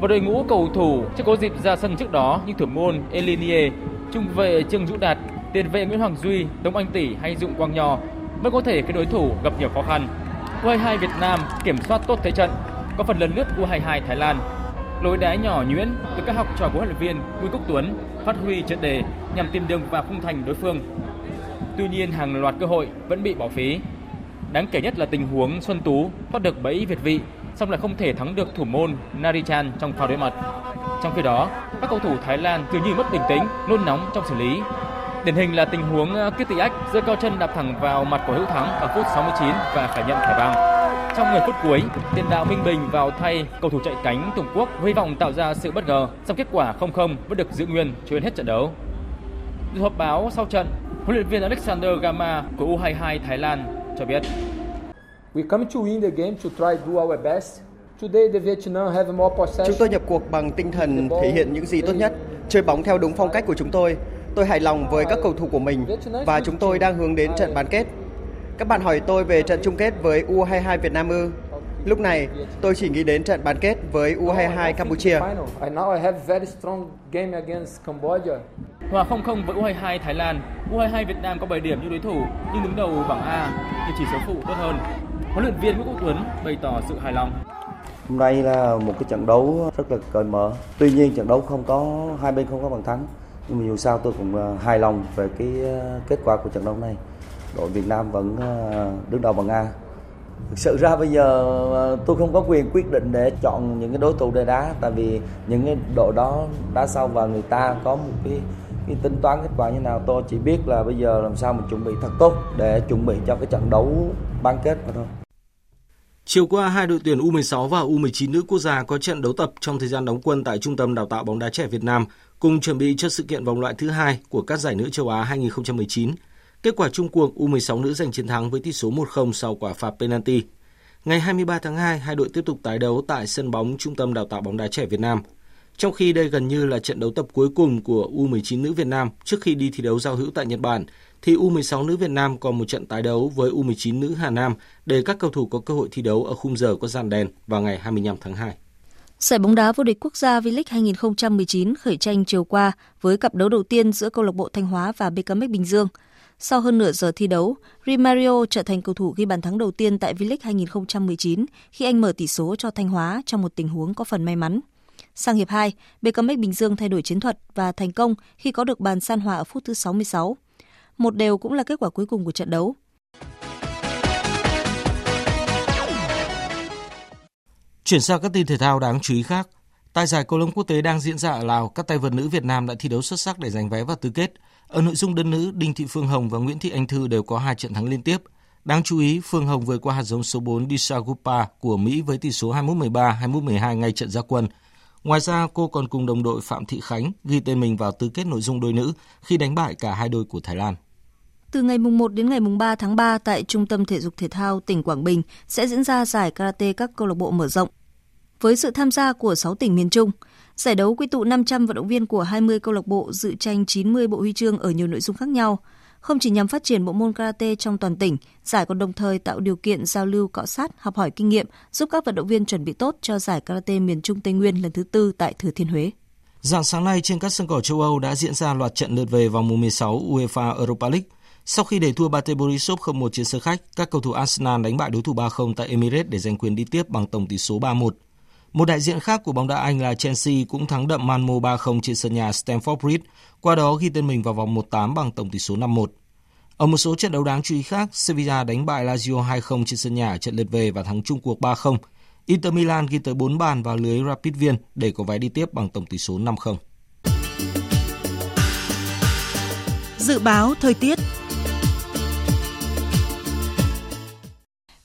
và đội ngũ cầu thủ chưa có dịp ra sân trước đó như thủ môn Elinie, trung vệ Trương Dũ Đạt, tiền vệ Nguyễn Hoàng Duy, Tống Anh Tỷ hay Dụng Quang Nho mới có thể khiến đối thủ gặp nhiều khó khăn. U22 Việt Nam kiểm soát tốt thế trận, có phần lần lướt U22 Thái Lan. Lối đá nhỏ nhuyễn được các học trò của huấn luyện viên Nguyễn Quốc Tuấn phát huy trận đề nhằm tìm đường vào khung thành đối phương. Tuy nhiên hàng loạt cơ hội vẫn bị bỏ phí. Đáng kể nhất là tình huống Xuân Tú thoát được bẫy Việt vị song lại không thể thắng được thủ môn Narichan trong pha đối mặt. Trong khi đó, các cầu thủ Thái Lan dường như mất bình tĩnh, nôn nóng trong xử lý. Điển hình là tình huống ờ, Ách rơi cao chân đạp thẳng vào mặt của Hữu Thắng ở phút 69 và phải nhận thẻ vàng. Trong 10 phút cuối, tiền đạo Minh Bình vào thay cầu thủ chạy cánh Trung Quốc hy vọng tạo ra sự bất ngờ, song kết quả 0-0 vẫn được giữ nguyên cho đến hết trận đấu. Dù họp báo sau trận, huấn luyện viên Alexander Gama của U22 Thái Lan cho biết We come to win the game to try do our best. Today the Vietnam have more possession. Chúng tôi nhập cuộc bằng tinh thần thể hiện những gì tốt nhất, chơi bóng theo đúng phong cách của chúng tôi. Tôi hài lòng với các cầu thủ của mình và chúng tôi đang hướng đến trận bán kết. Các bạn hỏi tôi về trận chung kết với U22 Việt Nam ư? Lúc này, tôi chỉ nghĩ đến trận bán kết với U22 Campuchia. Hòa 0-0 với U22 Thái Lan, U22 Việt Nam có 7 điểm như đối thủ nhưng đứng đầu bảng A nhưng chỉ số phụ tốt hơn. Huấn luyện viên Nguyễn Quốc Tuấn bày tỏ sự hài lòng. Hôm nay là một cái trận đấu rất là cởi mở. Tuy nhiên trận đấu không có hai bên không có bàn thắng. Nhưng mà dù sao tôi cũng à, hài lòng về cái à, kết quả của trận đấu này. Đội Việt Nam vẫn ờ, đứng đầu bảng A. Thực sự ra bây giờ ờ, tôi không có quyền quyết định để chọn những cái đối thủ để đá tại vì những cái đội đó đá sau và người ta có một cái cái tính toán kết quả như nào tôi chỉ biết là bây giờ làm sao mình chuẩn bị thật tốt để chuẩn bị cho cái trận đấu bán kết mà thôi. Chiều qua, hai đội tuyển U16 và U19 nữ quốc gia có trận đấu tập trong thời gian đóng quân tại Trung tâm Đào tạo bóng đá trẻ Việt Nam, cùng chuẩn bị cho sự kiện vòng loại thứ hai của các giải nữ châu Á 2019. Kết quả chung cuộc U16 nữ giành chiến thắng với tỷ số 1-0 sau quả phạt penalty. Ngày 23 tháng 2, hai đội tiếp tục tái đấu tại sân bóng Trung tâm Đào tạo bóng đá trẻ Việt Nam. Trong khi đây gần như là trận đấu tập cuối cùng của U19 nữ Việt Nam trước khi đi thi đấu giao hữu tại Nhật Bản, thì U16 nữ Việt Nam còn một trận tái đấu với U19 nữ Hà Nam để các cầu thủ có cơ hội thi đấu ở khung giờ có dàn đèn vào ngày 25 tháng 2. Giải bóng đá vô địch quốc gia V-League 2019 khởi tranh chiều qua với cặp đấu đầu tiên giữa câu lạc bộ Thanh Hóa và BKM Bình Dương. Sau hơn nửa giờ thi đấu, Rimario trở thành cầu thủ ghi bàn thắng đầu tiên tại V-League 2019 khi anh mở tỷ số cho Thanh Hóa trong một tình huống có phần may mắn. Sang hiệp 2, BKMX Bình Dương thay đổi chiến thuật và thành công khi có được bàn san hòa ở phút thứ 66. Một đều cũng là kết quả cuối cùng của trận đấu. Chuyển sang các tin thể thao đáng chú ý khác. Tại giải cầu lông quốc tế đang diễn ra ở Lào, các tay vợt nữ Việt Nam đã thi đấu xuất sắc để giành vé vào tứ kết. Ở nội dung đơn nữ, Đinh Thị Phương Hồng và Nguyễn Thị Anh Thư đều có hai trận thắng liên tiếp. Đáng chú ý, Phương Hồng vượt qua hạt giống số 4 Disagupa của Mỹ với tỷ số 21-13, 21-12 ngay trận ra quân. Ngoài ra, cô còn cùng đồng đội Phạm Thị Khánh ghi tên mình vào tứ kết nội dung đôi nữ khi đánh bại cả hai đôi của Thái Lan. Từ ngày mùng 1 đến ngày mùng 3 tháng 3 tại Trung tâm Thể dục Thể thao tỉnh Quảng Bình sẽ diễn ra giải karate các câu lạc bộ mở rộng. Với sự tham gia của 6 tỉnh miền Trung, giải đấu quy tụ 500 vận động viên của 20 câu lạc bộ dự tranh 90 bộ huy chương ở nhiều nội dung khác nhau. Không chỉ nhằm phát triển bộ môn karate trong toàn tỉnh, giải còn đồng thời tạo điều kiện giao lưu cọ sát, học hỏi kinh nghiệm, giúp các vận động viên chuẩn bị tốt cho giải karate miền Trung Tây Nguyên lần thứ tư tại Thừa Thiên Huế. Dạng sáng nay trên các sân cỏ châu Âu đã diễn ra loạt trận lượt về vòng 16 UEFA Europa League. Sau khi để thua Bate Borisov 0-1 trên sân khách, các cầu thủ Arsenal đánh bại đối thủ 3-0 tại Emirates để giành quyền đi tiếp bằng tổng tỷ số 3-1. Một đại diện khác của bóng đá Anh là Chelsea cũng thắng đậm Malmo 3-0 trên sân nhà Stamford Bridge, qua đó ghi tên mình vào vòng 1-8 bằng tổng tỷ số 5-1. Ở một số trận đấu đáng chú ý khác, Sevilla đánh bại Lazio 2-0 trên sân nhà ở trận lượt về và thắng chung cuộc 3-0. Inter Milan ghi tới 4 bàn vào lưới Rapid Viên để có vé đi tiếp bằng tổng tỷ số 5-0. Dự báo thời tiết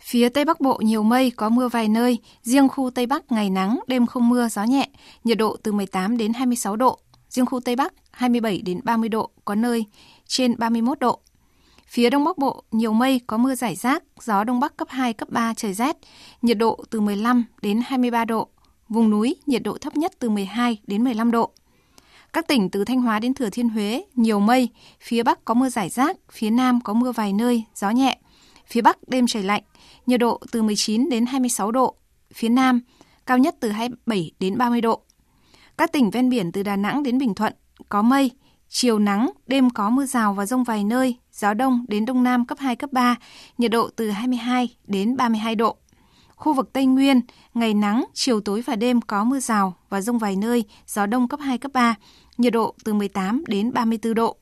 Phía Tây Bắc Bộ nhiều mây, có mưa vài nơi, riêng khu Tây Bắc ngày nắng, đêm không mưa, gió nhẹ, nhiệt độ từ 18 đến 26 độ, riêng khu Tây Bắc 27 đến 30 độ, có nơi trên 31 độ. Phía Đông Bắc Bộ nhiều mây, có mưa rải rác, gió Đông Bắc cấp 2, cấp 3, trời rét, nhiệt độ từ 15 đến 23 độ. Vùng núi, nhiệt độ thấp nhất từ 12 đến 15 độ. Các tỉnh từ Thanh Hóa đến Thừa Thiên Huế, nhiều mây, phía Bắc có mưa rải rác, phía Nam có mưa vài nơi, gió nhẹ. Phía Bắc đêm trời lạnh, nhiệt độ từ 19 đến 26 độ. Phía Nam, cao nhất từ 27 đến 30 độ. Các tỉnh ven biển từ Đà Nẵng đến Bình Thuận, có mây, chiều nắng, đêm có mưa rào và rông vài nơi, gió đông đến đông nam cấp 2, cấp 3, nhiệt độ từ 22 đến 32 độ. Khu vực Tây Nguyên, ngày nắng, chiều tối và đêm có mưa rào và rông vài nơi, gió đông cấp 2, cấp 3, nhiệt độ từ 18 đến 34 độ.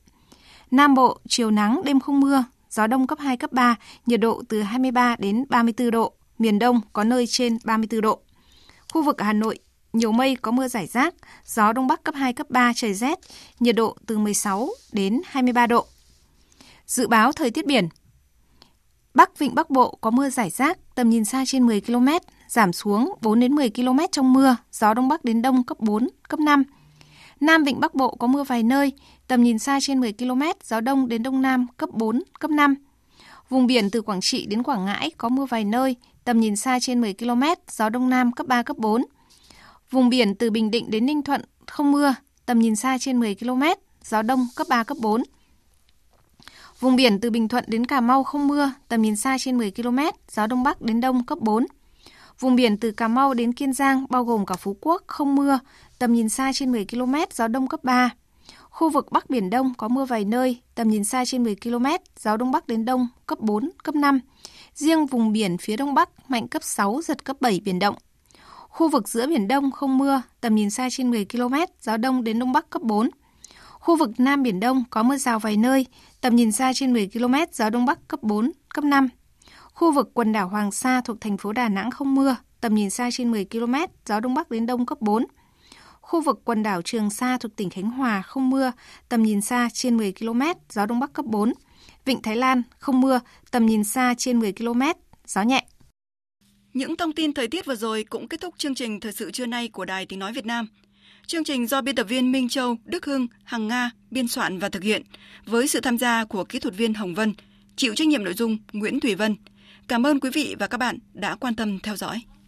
Nam Bộ, chiều nắng, đêm không mưa, gió đông cấp 2, cấp 3, nhiệt độ từ 23 đến 34 độ, miền Đông có nơi trên 34 độ. Khu vực Hà Nội, nhiều mây có mưa rải rác, gió đông bắc cấp 2, cấp 3, trời rét, nhiệt độ từ 16 đến 23 độ. Dự báo thời tiết biển Bắc Vịnh Bắc Bộ có mưa rải rác, tầm nhìn xa trên 10 km, giảm xuống 4 đến 10 km trong mưa, gió đông bắc đến đông cấp 4, cấp 5. Nam Vịnh Bắc Bộ có mưa vài nơi, tầm nhìn xa trên 10 km, gió đông đến đông nam cấp 4, cấp 5. Vùng biển từ Quảng Trị đến Quảng Ngãi có mưa vài nơi, tầm nhìn xa trên 10 km, gió đông nam cấp 3, cấp 4. Vùng biển từ Bình Định đến Ninh Thuận không mưa, tầm nhìn xa trên 10 km, gió đông cấp 3, cấp 4. Vùng biển từ Bình Thuận đến Cà Mau không mưa, tầm nhìn xa trên 10 km, gió đông bắc đến đông cấp 4. Vùng biển từ Cà Mau đến Kiên Giang bao gồm cả Phú Quốc không mưa, tầm nhìn xa trên 10 km, gió đông cấp 3. Khu vực Bắc Biển Đông có mưa vài nơi, tầm nhìn xa trên 10 km, gió đông bắc đến đông cấp 4, cấp 5. Riêng vùng biển phía đông bắc mạnh cấp 6, giật cấp 7 biển động. Khu vực giữa Biển Đông không mưa, tầm nhìn xa trên 10 km, gió đông đến đông bắc cấp 4. Khu vực Nam Biển Đông có mưa rào vài nơi, tầm nhìn xa trên 10 km, gió đông bắc cấp 4, cấp 5. Khu vực quần đảo Hoàng Sa thuộc thành phố Đà Nẵng không mưa, tầm nhìn xa trên 10 km, gió đông bắc đến đông cấp 4. Khu vực quần đảo Trường Sa thuộc tỉnh Khánh Hòa không mưa, tầm nhìn xa trên 10 km, gió đông bắc cấp 4. Vịnh Thái Lan không mưa, tầm nhìn xa trên 10 km, gió nhẹ. Những thông tin thời tiết vừa rồi cũng kết thúc chương trình Thời sự trưa nay của Đài Tiếng Nói Việt Nam. Chương trình do biên tập viên Minh Châu, Đức Hưng, Hằng Nga biên soạn và thực hiện với sự tham gia của kỹ thuật viên Hồng Vân, chịu trách nhiệm nội dung Nguyễn Thủy Vân. Cảm ơn quý vị và các bạn đã quan tâm theo dõi.